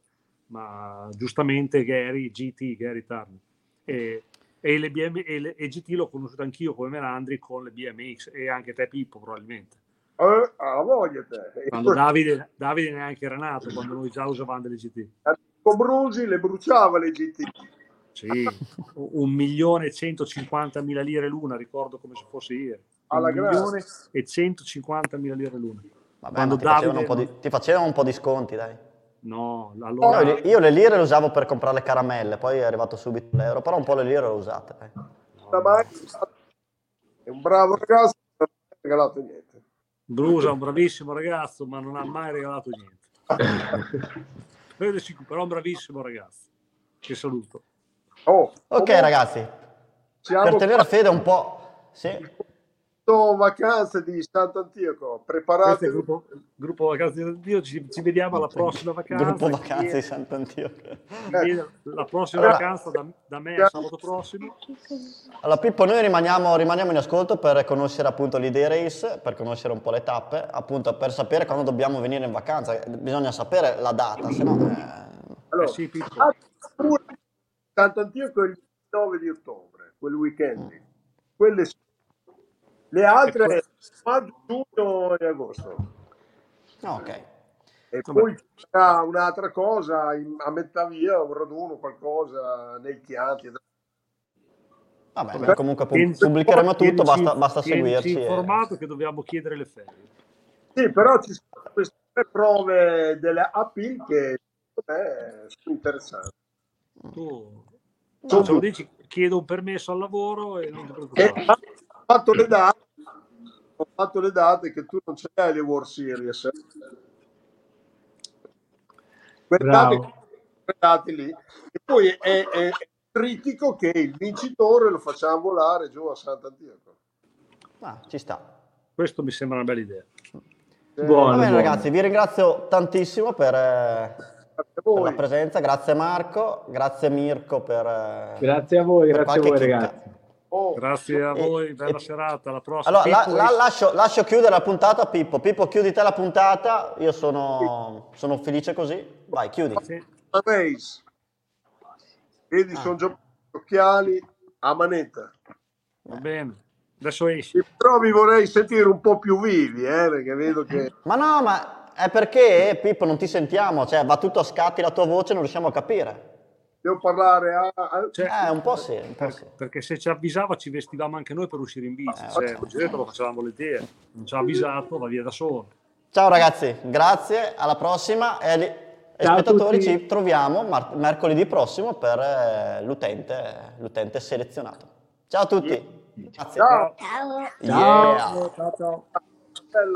ma giustamente Gary, GT, Gary Turner. E, e, le BM, e, le- e GT l'ho conosciuto anch'io come Melandri con le BMX e anche te Pippo probabilmente. Eh, ah, voglia te. Quando Davide, Davide neanche era nato, quando noi già usavamo delle GT. Con Brusi le bruciava le GT. Sì, un milione e 150 mila lire l'una, ricordo come se fosse ieri. Alla un grande. milione e 150 mila lire l'una. Vabbè, Quando ti, facevano un Davide- po di, ti facevano un po' di sconti, dai. No, Io, allora le- io le lire le usavo per comprare le caramelle, poi è arrivato subito l'euro, però un po' le lire le ho usate. macchina è un bravo ragazzo, non ha regalato niente. Brusa è un bravissimo ragazzo, ma non ha mai regalato niente. Però è un bravissimo ragazzo. Che saluto. Oh, Ok comunque ragazzi, siamo per tenere qua- fede un po'... Sì, vacanze di Sant'Antioco, è il gruppo, il gruppo Vacanze di Dio. Ci, ci vediamo alla prossima vacanza. gruppo vacanze di Sant'Antioco. La prossima Allora- vacanza da, da me è sabato prossimo. Allora Pippo, noi rimaniamo, rimaniamo in ascolto per conoscere appunto l'idea race, per conoscere un po' le tappe, appunto per sapere quando dobbiamo venire in vacanza, bisogna sapere la data, se no... eh, Allora, Eh sì, Pippo. ah, pure Sant'Antioco è il 9 di ottobre, quel weekend. lì. Quelle sì. Le altre maggio, giugno e agosto. no, ok. E Vabbè. poi c'è un'altra cosa in- a metà via, un raduno, qualcosa nei Chianti. Vabbè, Vabbè. noi comunque pub- pubblicheremo tutto, basta, basta seguirci. e- informato che dobbiamo chiedere le ferie. Sì, però ci sono queste tre prove delle API che secondo me sono interessanti. Tu lo due. dici, chiedo un permesso al lavoro e non ti preoccupare. ho fatto le date, ho fatto le date che tu non ce le hai le World Series. eh. Guardate, guardate lì. E poi è, è- critico che il vincitore lo facciamo volare giù a Sant'Antioco. Ah, ci sta. Questo mi sembra una bella idea. Buono, Va bene buono. ragazzi, vi ringrazio tantissimo per, eh, Grazie a per voi. la presenza, grazie Marco, grazie Mirko per... eh, Grazie a voi, per grazie a voi chicca. ragazzi. Oh, Grazie a E- voi, bella e- serata, alla prossima. Allora, la- la- lascio, lascio chiudere la puntata a Pippo. Pippo, chiudi te la puntata, io sono, sono felice così. Vai, chiudi. sì. Vedi, Ah. sono già occhiali a manetta. va bene. Adesso esci. E Però vi vorrei sentire un po' più vivi, eh, perché vedo che... Ma no, ma è perché, Pippo, non ti sentiamo, cioè va tutto a scatti la tua voce, non riusciamo a capire. Devo parlare a... Cioè, Eh, un po' sì, un po' sì. perché se ci avvisava ci vestivamo anche noi per uscire in bici. Eh, Se il giretto lo facevamo volentieri. Non ci ha avvisato, va via da solo. Ciao ragazzi, grazie, alla prossima e, Ciao a spettatori ci troviamo mar- mercoledì prossimo per eh, l'utente, l'utente selezionato. Ciao a tutti. Grazie. Ciao. Ciao. Yeah. Ciao, ciao. Bello.